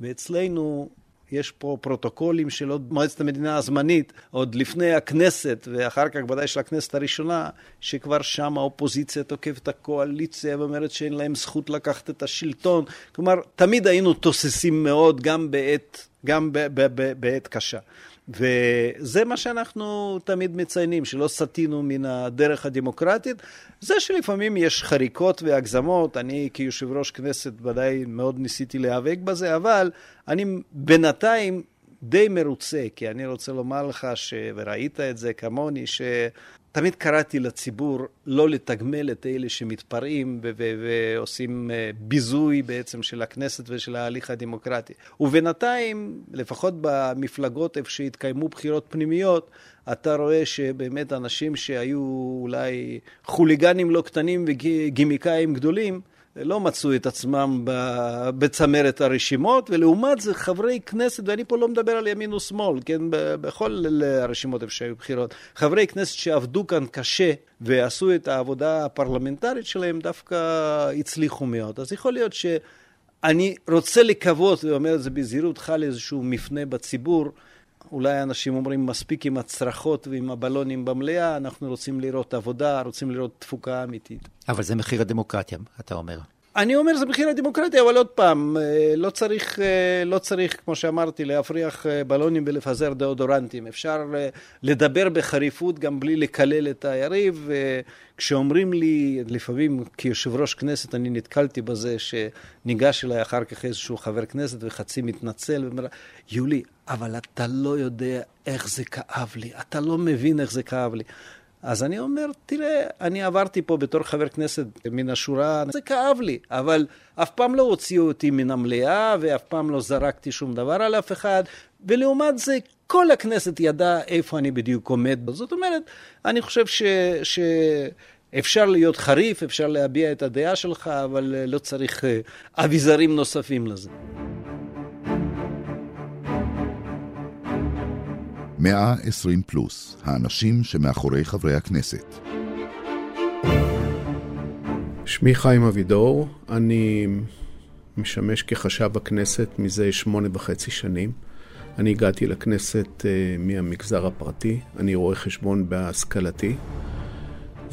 ואצלנו יש פה פרוטוקולים של עוד מועצת המדינה הזמנית, עוד לפני הכנסת, ואחר כך ודאי של הכנסת הראשונה, שכבר שם האופוזיציה תוקפת הקואליציה ואומרת שאין להם זכות לקחת את השלטון. כלומר, תמיד היינו תוססים מאוד גם בעת, גם בעת קשה. וזה מה שאנחנו תמיד מציינים, שלא סטינו מן הדרך הדמוקרטית. זה שלפעמים יש חריקות והגזמות, אני כיושב ראש כנסת ודאי מאוד ניסיתי להיאבק בזה, אבל אני בינתיים די מרוצה, כי אני רוצה לומר לך, ש... וראית את זה כמוני, ש... תמיד קראתי לציבור לא לתגמל את אלה שמתפרעים ועושים אה, ביזוי בעצם של הכנסת ושל ההליך הדמוקרטי. ובינתיים, לפחות במפלגות איפה שהתקיימו בחירות פנימיות, אתה רואה שבאמת אנשים שהיו אולי חוליגנים לא קטנים וגימיקאים גדולים, לא מצאו את עצמם בצמרת הרשימות, ולעומת זה חברי כנסת, ואני פה לא מדבר על ימין ושמאל, כן, בכל הרשימות איפה שהיו בחירות, חברי כנסת שעבדו כאן קשה ועשו את העבודה הפרלמנטרית שלהם, דווקא הצליחו מאוד. אז יכול להיות שאני רוצה לקוות, ואומר את זה בזהירות, חל איזשהו מפנה בציבור. אולי אנשים אומרים מספיק עם הצרחות ועם הבלונים במליאה, אנחנו רוצים לראות עבודה, רוצים לראות תפוקה אמיתית. אבל זה מחיר הדמוקרטיה, אתה אומר. אני אומר זה מחיר הדמוקרטיה, אבל עוד פעם, אה, לא צריך, אה, לא צריך, כמו שאמרתי, להפריח אה, בלונים ולפזר דאודורנטים. אפשר לדבר בחריפות גם בלי לקלל את היריב. כשאומרים לי, לפעמים כיושב ראש כנסת אני נתקלתי בזה, שניגש אליי אחר כך איזשהו חבר כנסת וחצי מתנצל ואומר, יולי, אבל אתה לא יודע איך זה כאב לי, אתה לא מבין איך זה כאב לי. אז אני אומר, תראה, אני עברתי פה בתור חבר כנסת מן השורה, זה כאב לי, אבל אף פעם לא הוציאו אותי מן המליאה, ואף פעם לא זרקתי שום דבר על אף אחד, ולעומת זה כל הכנסת ידעה איפה אני בדיוק עומד. זאת אומרת, אני חושב ש... ש... אפשר להיות חריף, אפשר להביע את הדעה שלך, אבל לא צריך אה, אביזרים נוספים לזה. 120 פלוס, האנשים שמאחורי חברי הכנסת. שמי חיים אבידור, אני משמש כחשב הכנסת מזה שמונה וחצי שנים. אני הגעתי לכנסת uh, מהמגזר הפרטי, אני רואה חשבון בהשכלתי,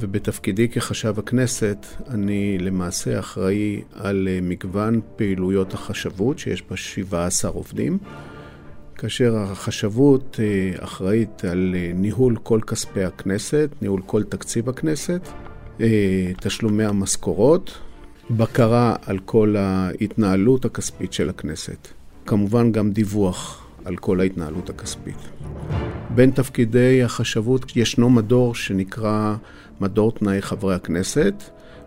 ובתפקידי כחשב הכנסת אני למעשה אחראי על uh, מגוון פעילויות החשבות, שיש בה 17 עובדים. כאשר החשבות אה, אחראית על אה, ניהול כל כספי הכנסת, ניהול כל תקציב הכנסת, אה, תשלומי המשכורות, בקרה על כל ההתנהלות הכספית של הכנסת. כמובן גם דיווח על כל ההתנהלות הכספית. בין תפקידי החשבות ישנו מדור שנקרא מדור תנאי חברי הכנסת,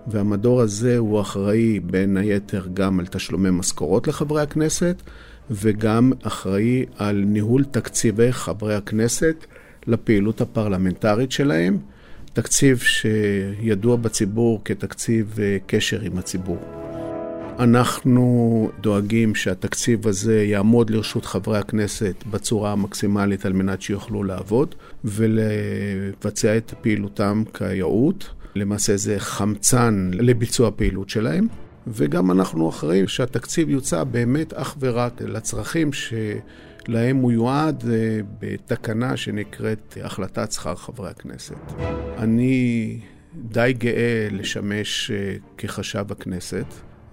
והמדור הזה הוא אחראי בין היתר גם על תשלומי משכורות לחברי הכנסת, וגם אחראי על ניהול תקציבי חברי הכנסת לפעילות הפרלמנטרית שלהם, תקציב שידוע בציבור כתקציב אה, קשר עם הציבור. אנחנו דואגים שהתקציב הזה יעמוד לרשות חברי הכנסת בצורה המקסימלית על מנת שיוכלו לעבוד ולבצע את פעילותם כיאות. למעשה זה חמצן לביצוע הפעילות שלהם. וגם אנחנו אחראים שהתקציב יוצא באמת אך ורק לצרכים שלהם הוא יועד אה, בתקנה שנקראת החלטת שכר חברי הכנסת. אני די גאה לשמש אה, כחשב הכנסת.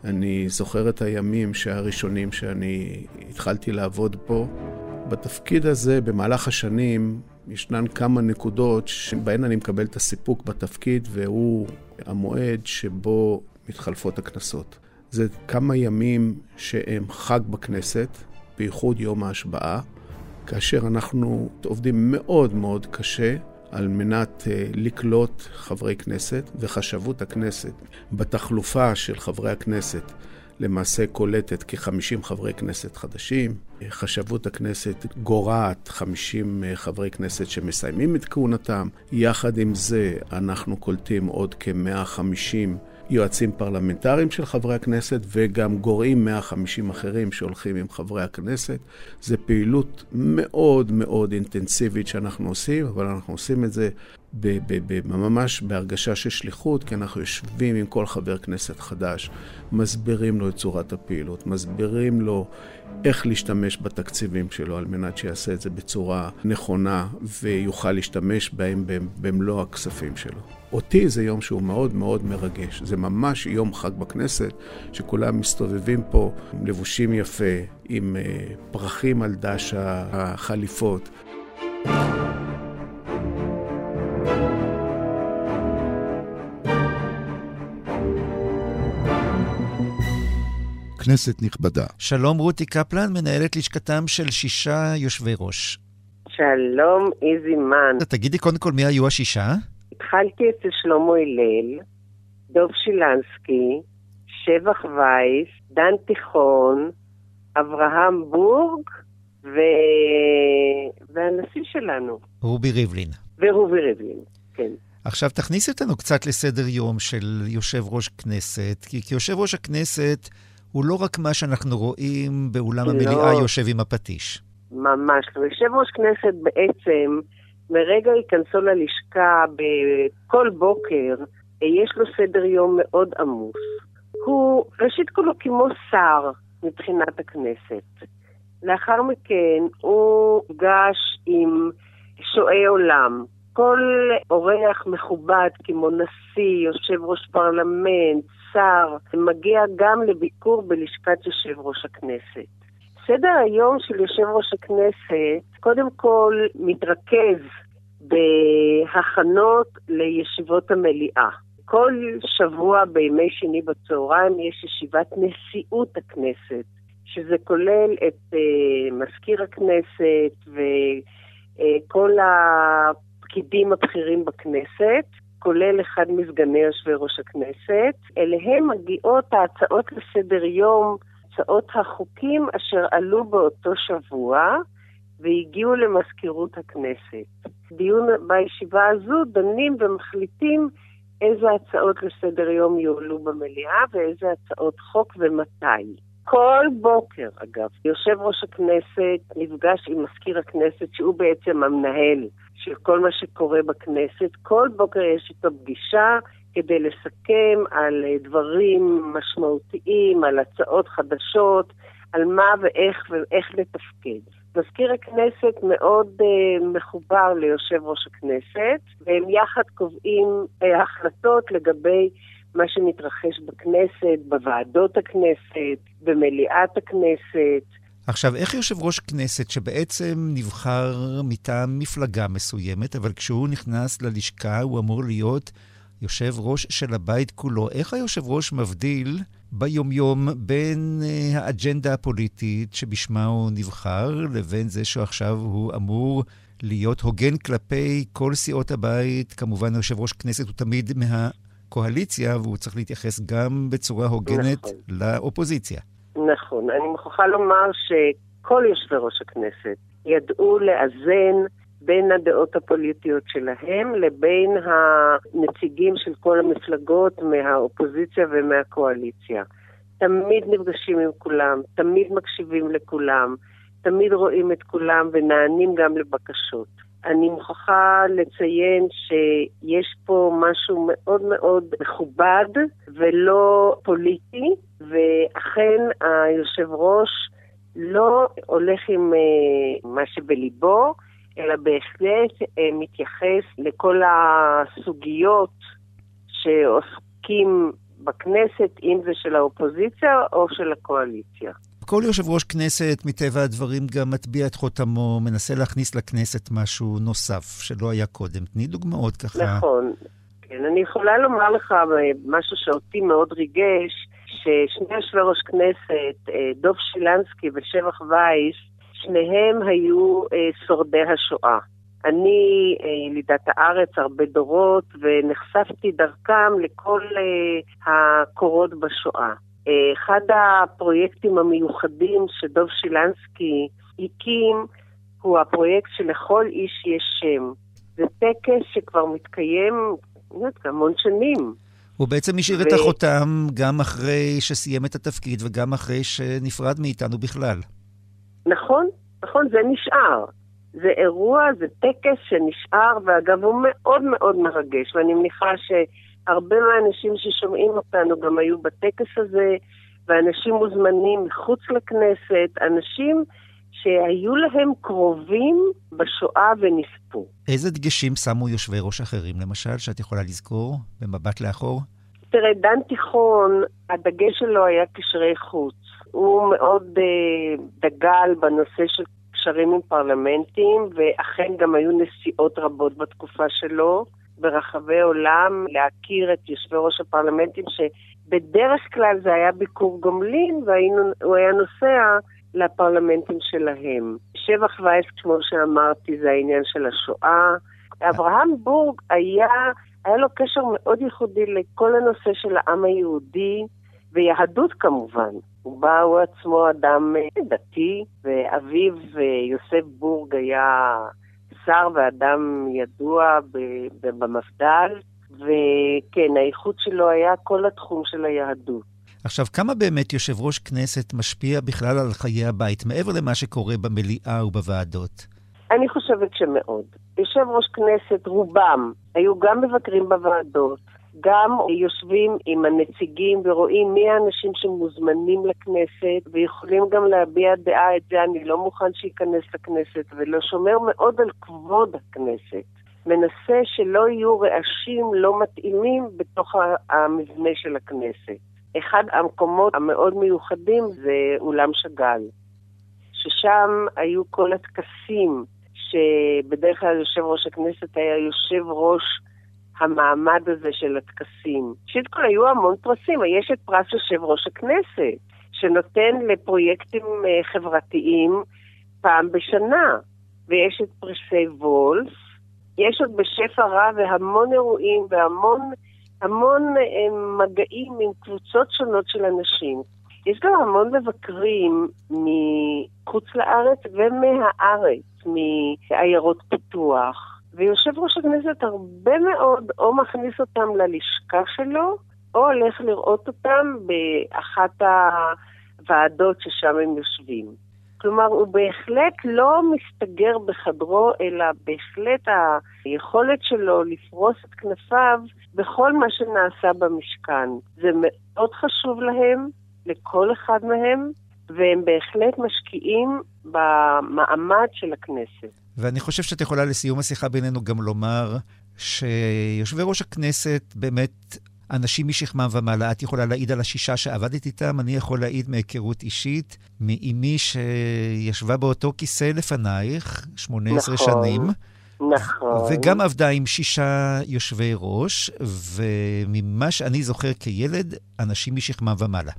אני זוכר את הימים הראשונים שאני התחלתי לעבוד פה. בתפקיד הזה, במהלך השנים, ישנן כמה נקודות שבהן אני מקבל את הסיפוק בתפקיד, והוא המועד שבו מתחלפות הכנסות. זה כמה ימים שהם חג בכנסת, בייחוד יום ההשבעה, כאשר אנחנו עובדים מאוד מאוד קשה על מנת uh, לקלוט חברי כנסת, וחשבות הכנסת בתחלופה של חברי הכנסת למעשה קולטת כ-50 חברי כנסת חדשים. חשבות הכנסת גורעת 50 אה, חברי כנסת שמסיימים את כהונתם. יחד עם זה, אנחנו קולטים עוד כ-150 יועצים פרלמנטריים של חברי הכנסת וגם גורעים 150 אחרים שהולכים עם חברי הכנסת. זו פעילות מאוד מאוד אינטנסיבית שאנחנו עושים, אבל אנחנו עושים את זה ממש בהרגשה של שליחות, כי אנחנו יושבים עם כל חבר כנסת חדש, מסבירים לו את צורת הפעילות, מסבירים לו איך להשתמש בתקציבים שלו על מנת שיעשה את זה בצורה נכונה ויוכל להשתמש בהם במלוא הכספים שלו. אותי זה יום שהוא מאוד מאוד מרגש. זה ממש יום חג בכנסת, שכולם מסתובבים פה לבושים יפה, עם אה, פרחים על דש החליפות. כנסת נכבדה. שלום רותי קפלן, מנהלת לשכתם של שישה יושבי ראש. שלום איזי מן. תגידי קודם כל מי היו השישה? התחלתי אצל שלמה הלל, דב שילנסקי, שבח וייס, דן תיכון, אברהם בורג ו... והנשיא שלנו. רובי ריבלין. ורובי ריבלין, כן. עכשיו תכניסי אותנו קצת לסדר יום של יושב ראש כנסת, כי כיושב ראש הכנסת הוא לא רק מה שאנחנו רואים באולם לא. המליאה יושב עם הפטיש. ממש לא. יושב ראש כנסת בעצם מרגע היכנסו ללשכה בכל בוקר, יש לו סדר יום מאוד עמוס. הוא, ראשית הוא כמו שר מבחינת הכנסת. לאחר מכן הוא נפגש עם שועי עולם. כל אורח מכובד כמו נשיא, יושב ראש פרלמנט, שר, מגיע גם לביקור בלשכת יושב ראש הכנסת. סדר היום של יושב ראש הכנסת, קודם כל מתרכז בהכנות לישיבות המליאה. כל שבוע בימי שני בצהריים יש ישיבת נשיאות הכנסת, שזה כולל את uh, מזכיר הכנסת וכל uh, הפקידים הבכירים בכנסת, כולל אחד מסגני יושבי ראש הכנסת. אליהם מגיעות ההצעות לסדר יום הצעות החוקים אשר עלו באותו שבוע והגיעו למזכירות הכנסת. דיון בישיבה הזו דנים ומחליטים איזה הצעות לסדר יום יועלו במליאה ואיזה הצעות חוק ומתי. כל בוקר, אגב, יושב ראש הכנסת נפגש עם מזכיר הכנסת, שהוא בעצם המנהל של כל מה שקורה בכנסת. כל בוקר יש איתו פגישה כדי לסכם על אה, דברים משמעותיים, על הצעות חדשות, על מה ואיך ואיך לתפקד. מזכיר הכנסת מאוד uh, מחובר ליושב ראש הכנסת, והם יחד קובעים uh, החלטות לגבי מה שמתרחש בכנסת, בוועדות הכנסת, במליאת הכנסת. עכשיו, איך יושב ראש כנסת שבעצם נבחר מטעם מפלגה מסוימת, אבל כשהוא נכנס ללשכה הוא אמור להיות יושב ראש של הבית כולו, איך היושב ראש מבדיל ביומיום בין uh, האג'נדה הפוליטית שבשמה הוא נבחר, לבין זה שעכשיו הוא אמור להיות הוגן כלפי כל סיעות הבית. כמובן, יושב ראש כנסת הוא תמיד מהקואליציה, והוא צריך להתייחס גם בצורה הוגנת נכון. לאופוזיציה. נכון. אני מוכרחה לומר שכל יושבי ראש הכנסת ידעו לאזן בין הדעות הפוליטיות שלהם לבין הנציגים של כל המפלגות מהאופוזיציה ומהקואליציה. תמיד נפגשים עם כולם, תמיד מקשיבים לכולם, תמיד רואים את כולם ונענים גם לבקשות. אני מוכרחה לציין שיש פה משהו מאוד מאוד מכובד ולא פוליטי, ואכן היושב ראש לא הולך עם uh, מה שבליבו, אלא בהחלט uh, מתייחס לכל הסוגיות שעוסקים בכנסת, אם זה של האופוזיציה או של הקואליציה. כל יושב ראש כנסת, מטבע הדברים, גם מטביע את חותמו, מנסה להכניס לכנסת משהו נוסף שלא היה קודם. תני דוגמאות ככה. נכון. כן, אני יכולה לומר לך משהו שאותי מאוד ריגש, ששני יושבי ראש כנסת, אה, דב שילנסקי ושבח וייס, שניהם היו אה, שורדי השואה. אני אה, ילידת הארץ הרבה דורות, ונחשפתי דרכם לכל הקורות בשואה. אחד הפרויקטים המיוחדים שדוב שילנסקי הקים הוא הפרויקט שלכל איש יש שם. זה טקס שכבר מתקיים, אני יודעת, המון שנים. הוא בעצם השאיר ו... את החותם גם אחרי שסיים את התפקיד וגם אחרי שנפרד מאיתנו בכלל. נכון, נכון, זה נשאר. זה אירוע, זה טקס שנשאר, ואגב, הוא מאוד מאוד מרגש, ואני מניחה שהרבה מהאנשים ששומעים אותנו גם היו בטקס הזה, ואנשים מוזמנים מחוץ לכנסת, אנשים שהיו להם קרובים בשואה ונספו. איזה דגשים שמו יושבי ראש אחרים, למשל, שאת יכולה לזכור במבט לאחור? תראה, דן תיכון, הדגש שלו היה קשרי חוץ. הוא מאוד uh, דגל בנושא של קשרים עם פרלמנטים, ואכן גם היו נסיעות רבות בתקופה שלו ברחבי עולם להכיר את יושבי ראש הפרלמנטים, שבדרך כלל זה היה ביקור גומלין, והוא היה נוסע לפרלמנטים שלהם. שבח וייס, כמו שאמרתי, זה העניין של השואה. אברהם בורג היה, היה לו קשר מאוד ייחודי לכל הנושא של העם היהודי, ויהדות כמובן. הוא בא, הוא עצמו אדם אה, דתי, ואביו אה, יוסף בורג היה שר ואדם ידוע במפד"ל, וכן, האיכות שלו היה כל התחום של היהדות. עכשיו, כמה באמת יושב ראש כנסת משפיע בכלל על חיי הבית, מעבר למה שקורה במליאה ובוועדות? אני חושבת שמאוד. יושב ראש כנסת, רובם, היו גם מבקרים בוועדות, גם יושבים עם הנציגים ורואים מי האנשים שמוזמנים לכנסת ויכולים גם להביע דעה, את זה אני לא מוכן שייכנס לכנסת, ולא שומר מאוד על כבוד הכנסת. מנסה שלא יהיו רעשים לא מתאימים בתוך המבנה של הכנסת. אחד המקומות המאוד מיוחדים זה אולם שאגאל, ששם היו כל הטקסים, שבדרך כלל יושב ראש הכנסת היה יושב ראש המעמד הזה של הטקסים. ראשית כל היו המון פרסים, יש את פרס יושב ראש הכנסת, שנותן לפרויקטים אה, חברתיים פעם בשנה, ויש את פרסי וולף, יש עוד בשפע רב והמון אירועים והמון המון אה, מגעים עם קבוצות שונות של אנשים. יש גם המון מבקרים מחוץ לארץ ומהארץ, מעיירות פיתוח. ויושב ראש הכנסת הרבה מאוד או מכניס אותם ללשכה שלו, או הולך לראות אותם באחת הוועדות ששם הם יושבים. כלומר, הוא בהחלט לא מסתגר בחדרו, אלא בהחלט היכולת שלו לפרוס את כנפיו בכל מה שנעשה במשכן. זה מאוד חשוב להם, לכל אחד מהם, והם בהחלט משקיעים במעמד של הכנסת. ואני חושב שאת יכולה לסיום השיחה בינינו גם לומר שיושבי ראש הכנסת באמת אנשים משכמם ומעלה. את יכולה להעיד על השישה שעבדת איתם, אני יכול להעיד מהיכרות אישית, מאימי שישבה באותו כיסא לפנייך 18 נכון. שנים. נכון. וגם עבדה עם שישה יושבי ראש, וממה שאני זוכר כילד, אנשים משכמם ומעלה.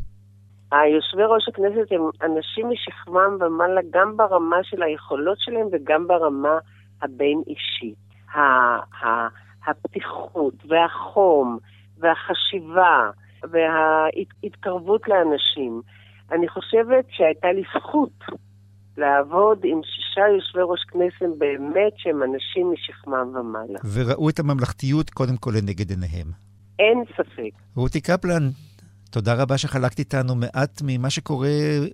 היושבי ראש הכנסת הם אנשים משכמם ומעלה גם ברמה של היכולות שלהם וגם ברמה הבין-אישית. הפתיחות והחום והחשיבה וההתקרבות לאנשים. אני חושבת שהייתה לי זכות לעבוד עם שישה יושבי ראש כנסת באמת שהם אנשים משכמם ומעלה. וראו את הממלכתיות קודם כל לנגד עיניהם. אין ספק. רותי קפלן, תודה רבה שחלקת איתנו מעט ממה שקורה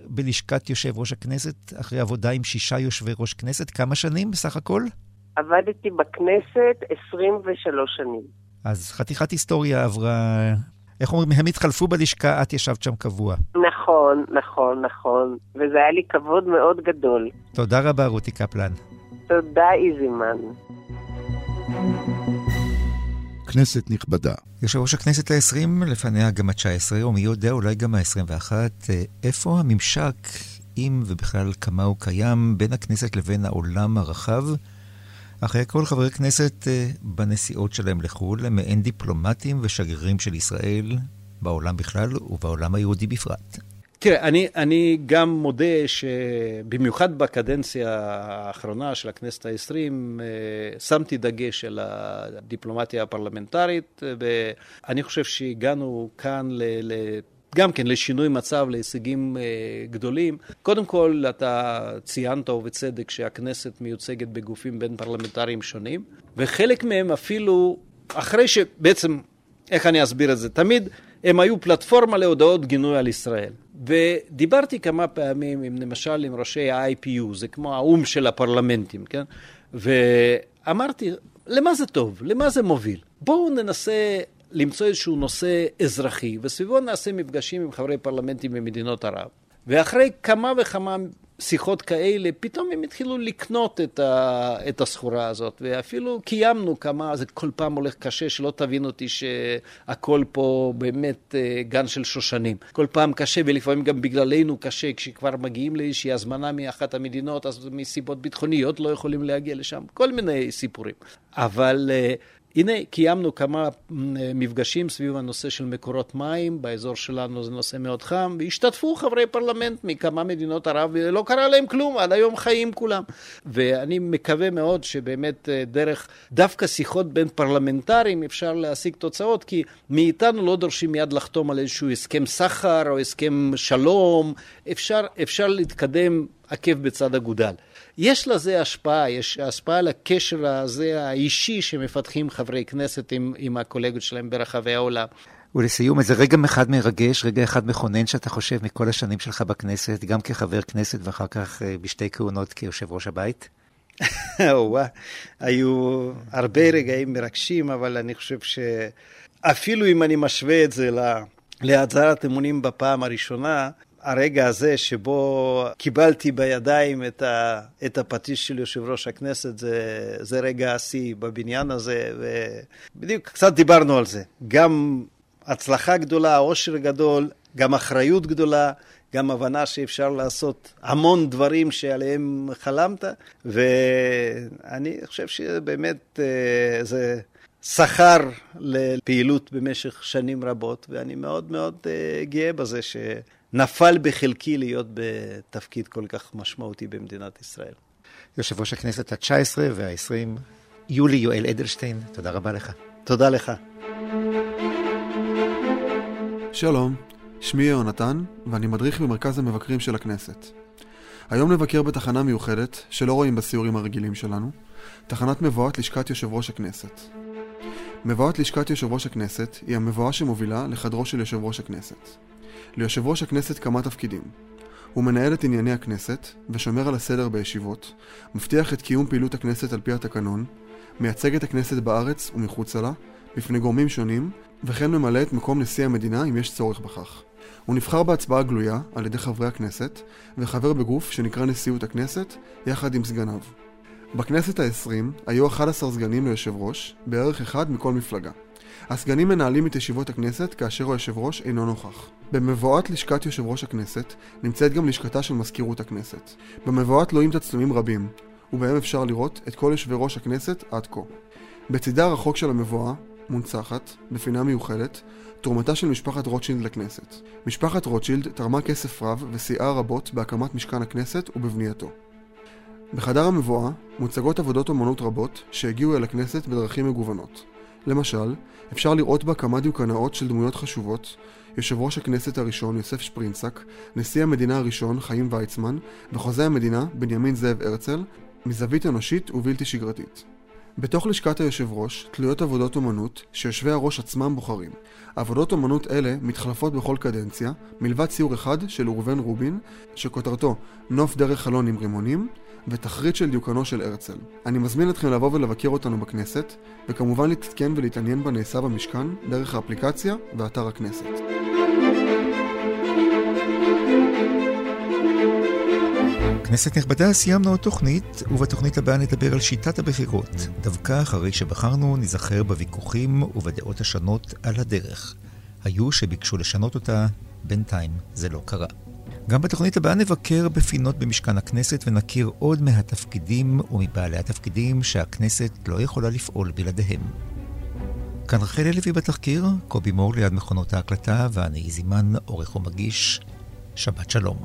בלשכת יושב ראש הכנסת, אחרי עבודה עם שישה יושבי ראש כנסת. כמה שנים בסך הכל? עבדתי בכנסת 23 שנים. אז חתיכת היסטוריה עברה... איך אומרים, הם התחלפו בלשכה, את ישבת שם קבוע. נכון, נכון, נכון. וזה היה לי כבוד מאוד גדול. תודה רבה, רותי קפלן. תודה, איזימן. כנסת נכבדה. יושב ראש הכנסת העשרים, לפניה גם התשע עשרה, ומי יודע, אולי גם העשרים ואחת, איפה הממשק, אם ובכלל כמה הוא קיים, בין הכנסת לבין העולם הרחב? אחרי כל חברי כנסת בנסיעות שלהם לחו"ל הם מעין דיפלומטים ושגרירים של ישראל בעולם בכלל ובעולם היהודי בפרט. תראה, אני, אני גם מודה שבמיוחד בקדנציה האחרונה של הכנסת העשרים, שמתי דגש על הדיפלומטיה הפרלמנטרית, ואני חושב שהגענו כאן ל... ל גם כן לשינוי מצב, להישגים גדולים. קודם כל, אתה ציינת ובצדק שהכנסת מיוצגת בגופים בין פרלמנטריים שונים, וחלק מהם אפילו, אחרי שבעצם, איך אני אסביר את זה? תמיד הם היו פלטפורמה להודעות גינוי על ישראל. ודיברתי כמה פעמים, עם, למשל, עם ראשי ה-IPU, זה כמו האו"ם של הפרלמנטים, כן? ואמרתי, למה זה טוב? למה זה מוביל? בואו ננסה למצוא איזשהו נושא אזרחי, וסביבו נעשה מפגשים עם חברי פרלמנטים ממדינות ערב. ואחרי כמה וכמה שיחות כאלה, פתאום הם התחילו לקנות את, ה, את הסחורה הזאת, ואפילו קיימנו כמה, זה כל פעם הולך קשה, שלא תבין אותי שהכל פה באמת גן של שושנים. כל פעם קשה, ולפעמים גם בגללנו קשה, כשכבר מגיעים לאיזושהי הזמנה מאחת המדינות, אז מסיבות ביטחוניות לא יכולים להגיע לשם, כל מיני סיפורים. אבל... הנה, קיימנו כמה מפגשים סביב הנושא של מקורות מים, באזור שלנו זה נושא מאוד חם, והשתתפו חברי פרלמנט מכמה מדינות ערב, ולא קרה להם כלום, עד היום חיים כולם. ואני מקווה מאוד שבאמת דרך דווקא שיחות בין פרלמנטרים אפשר להשיג תוצאות, כי מאיתנו לא דורשים מיד לחתום על איזשהו הסכם סחר או הסכם שלום, אפשר, אפשר להתקדם עקב בצד אגודל. יש לזה השפעה, יש השפעה על הקשר הזה האישי שמפתחים חברי כנסת עם, עם הקולגות שלהם ברחבי העולם. ולסיום, איזה רגע אחד מרגש, רגע אחד מכונן שאתה חושב מכל השנים שלך בכנסת, גם כחבר כנסת ואחר כך בשתי כהונות כיושב ראש הבית? היו הרבה רגעים מרגשים, אבל אני חושב שאפילו אם אני משווה את זה להצהרת אמונים בפעם הראשונה, הרגע הזה שבו קיבלתי בידיים את, ה, את הפטיש של יושב ראש הכנסת, זה, זה רגע השיא בבניין הזה, ובדיוק קצת דיברנו על זה. גם הצלחה גדולה, עושר גדול, גם אחריות גדולה, גם הבנה שאפשר לעשות המון דברים שעליהם חלמת, ואני חושב שבאמת זה שכר לפעילות במשך שנים רבות, ואני מאוד מאוד גאה בזה ש... נפל בחלקי להיות בתפקיד כל כך משמעותי במדינת ישראל. יושב ראש הכנסת התשע עשרה והעשרים, יולי יואל אדלשטיין, תודה רבה לך. תודה לך. שלום, שמי יונתן, ואני מדריך במרכז המבקרים של הכנסת. היום נבקר בתחנה מיוחדת, שלא רואים בסיורים הרגילים שלנו, תחנת מבואת לשכת יושב ראש הכנסת. מבואת לשכת יושב ראש הכנסת היא המבואה שמובילה לחדרו של יושב ראש הכנסת. ליושב ראש הכנסת כמה תפקידים. הוא מנהל את ענייני הכנסת ושומר על הסדר בישיבות, מבטיח את קיום פעילות הכנסת על פי התקנון, מייצג את הכנסת בארץ ומחוצה לה, בפני גורמים שונים, וכן ממלא את מקום נשיא המדינה אם יש צורך בכך. הוא נבחר בהצבעה גלויה על ידי חברי הכנסת, וחבר בגוף שנקרא נשיאות הכנסת, יחד עם סגניו. בכנסת העשרים היו 11 סגנים ליושב ראש, בערך אחד מכל מפלגה. הסגנים מנהלים את ישיבות הכנסת כאשר היושב ראש אינו נוכח. במבואת לשכת יושב ראש הכנסת נמצאת גם לשכתה של מזכירות הכנסת. במבואה תלויים תצלומים רבים, ובהם אפשר לראות את כל יושבי ראש הכנסת עד כה. בצידה הרחוק של המבואה מונצחת, בפינה מיוחדת, תרומתה של משפחת רוטשילד לכנסת. משפחת רוטשילד תרמה כסף רב וסייעה רבות בהקמת משכן הכנסת ובבנייתו. בחדר המבואה מוצגות עבודות אומנות רבות שהגיעו אל הכנסת בדרכים מגוונות. למשל, אפשר לראות בה כמה דיוקנאות של דמויות חשובות, יושב ראש הכנסת הראשון יוסף שפרינצק, נשיא המדינה הראשון חיים ויצמן, וחוזה המדינה בנימין זאב הרצל, מזווית אנושית ובלתי שגרתית. בתוך לשכת היושב ראש תלויות עבודות אומנות שיושבי הראש עצמם בוחרים. עבודות אומנות אלה מתחלפות בכל קדנציה, מלבד ציור אחד של ראובן רובין, שכותרתו נוף דרך חלון עם רימונים, ותחריט של דיוקנו של הרצל. אני מזמין אתכם לבוא ולבקר אותנו בכנסת, וכמובן להתעדכן ולהתעניין בנעשה במשכן דרך האפליקציה ואתר הכנסת. כנסת נכבדה, סיימנו עוד תוכנית, ובתוכנית הבאה נדבר על שיטת הבחירות. דווקא אחרי שבחרנו, ניזכר בוויכוחים ובדעות השונות על הדרך. היו שביקשו לשנות אותה, בינתיים זה לא קרה. גם בתוכנית הבאה נבקר בפינות במשכן הכנסת ונכיר עוד מהתפקידים ומבעלי התפקידים שהכנסת לא יכולה לפעול בלעדיהם. כאן רחל לוי בתחקיר, קובי מור ליד מכונות ההקלטה ואני זימן, עורך ומגיש. שבת שלום.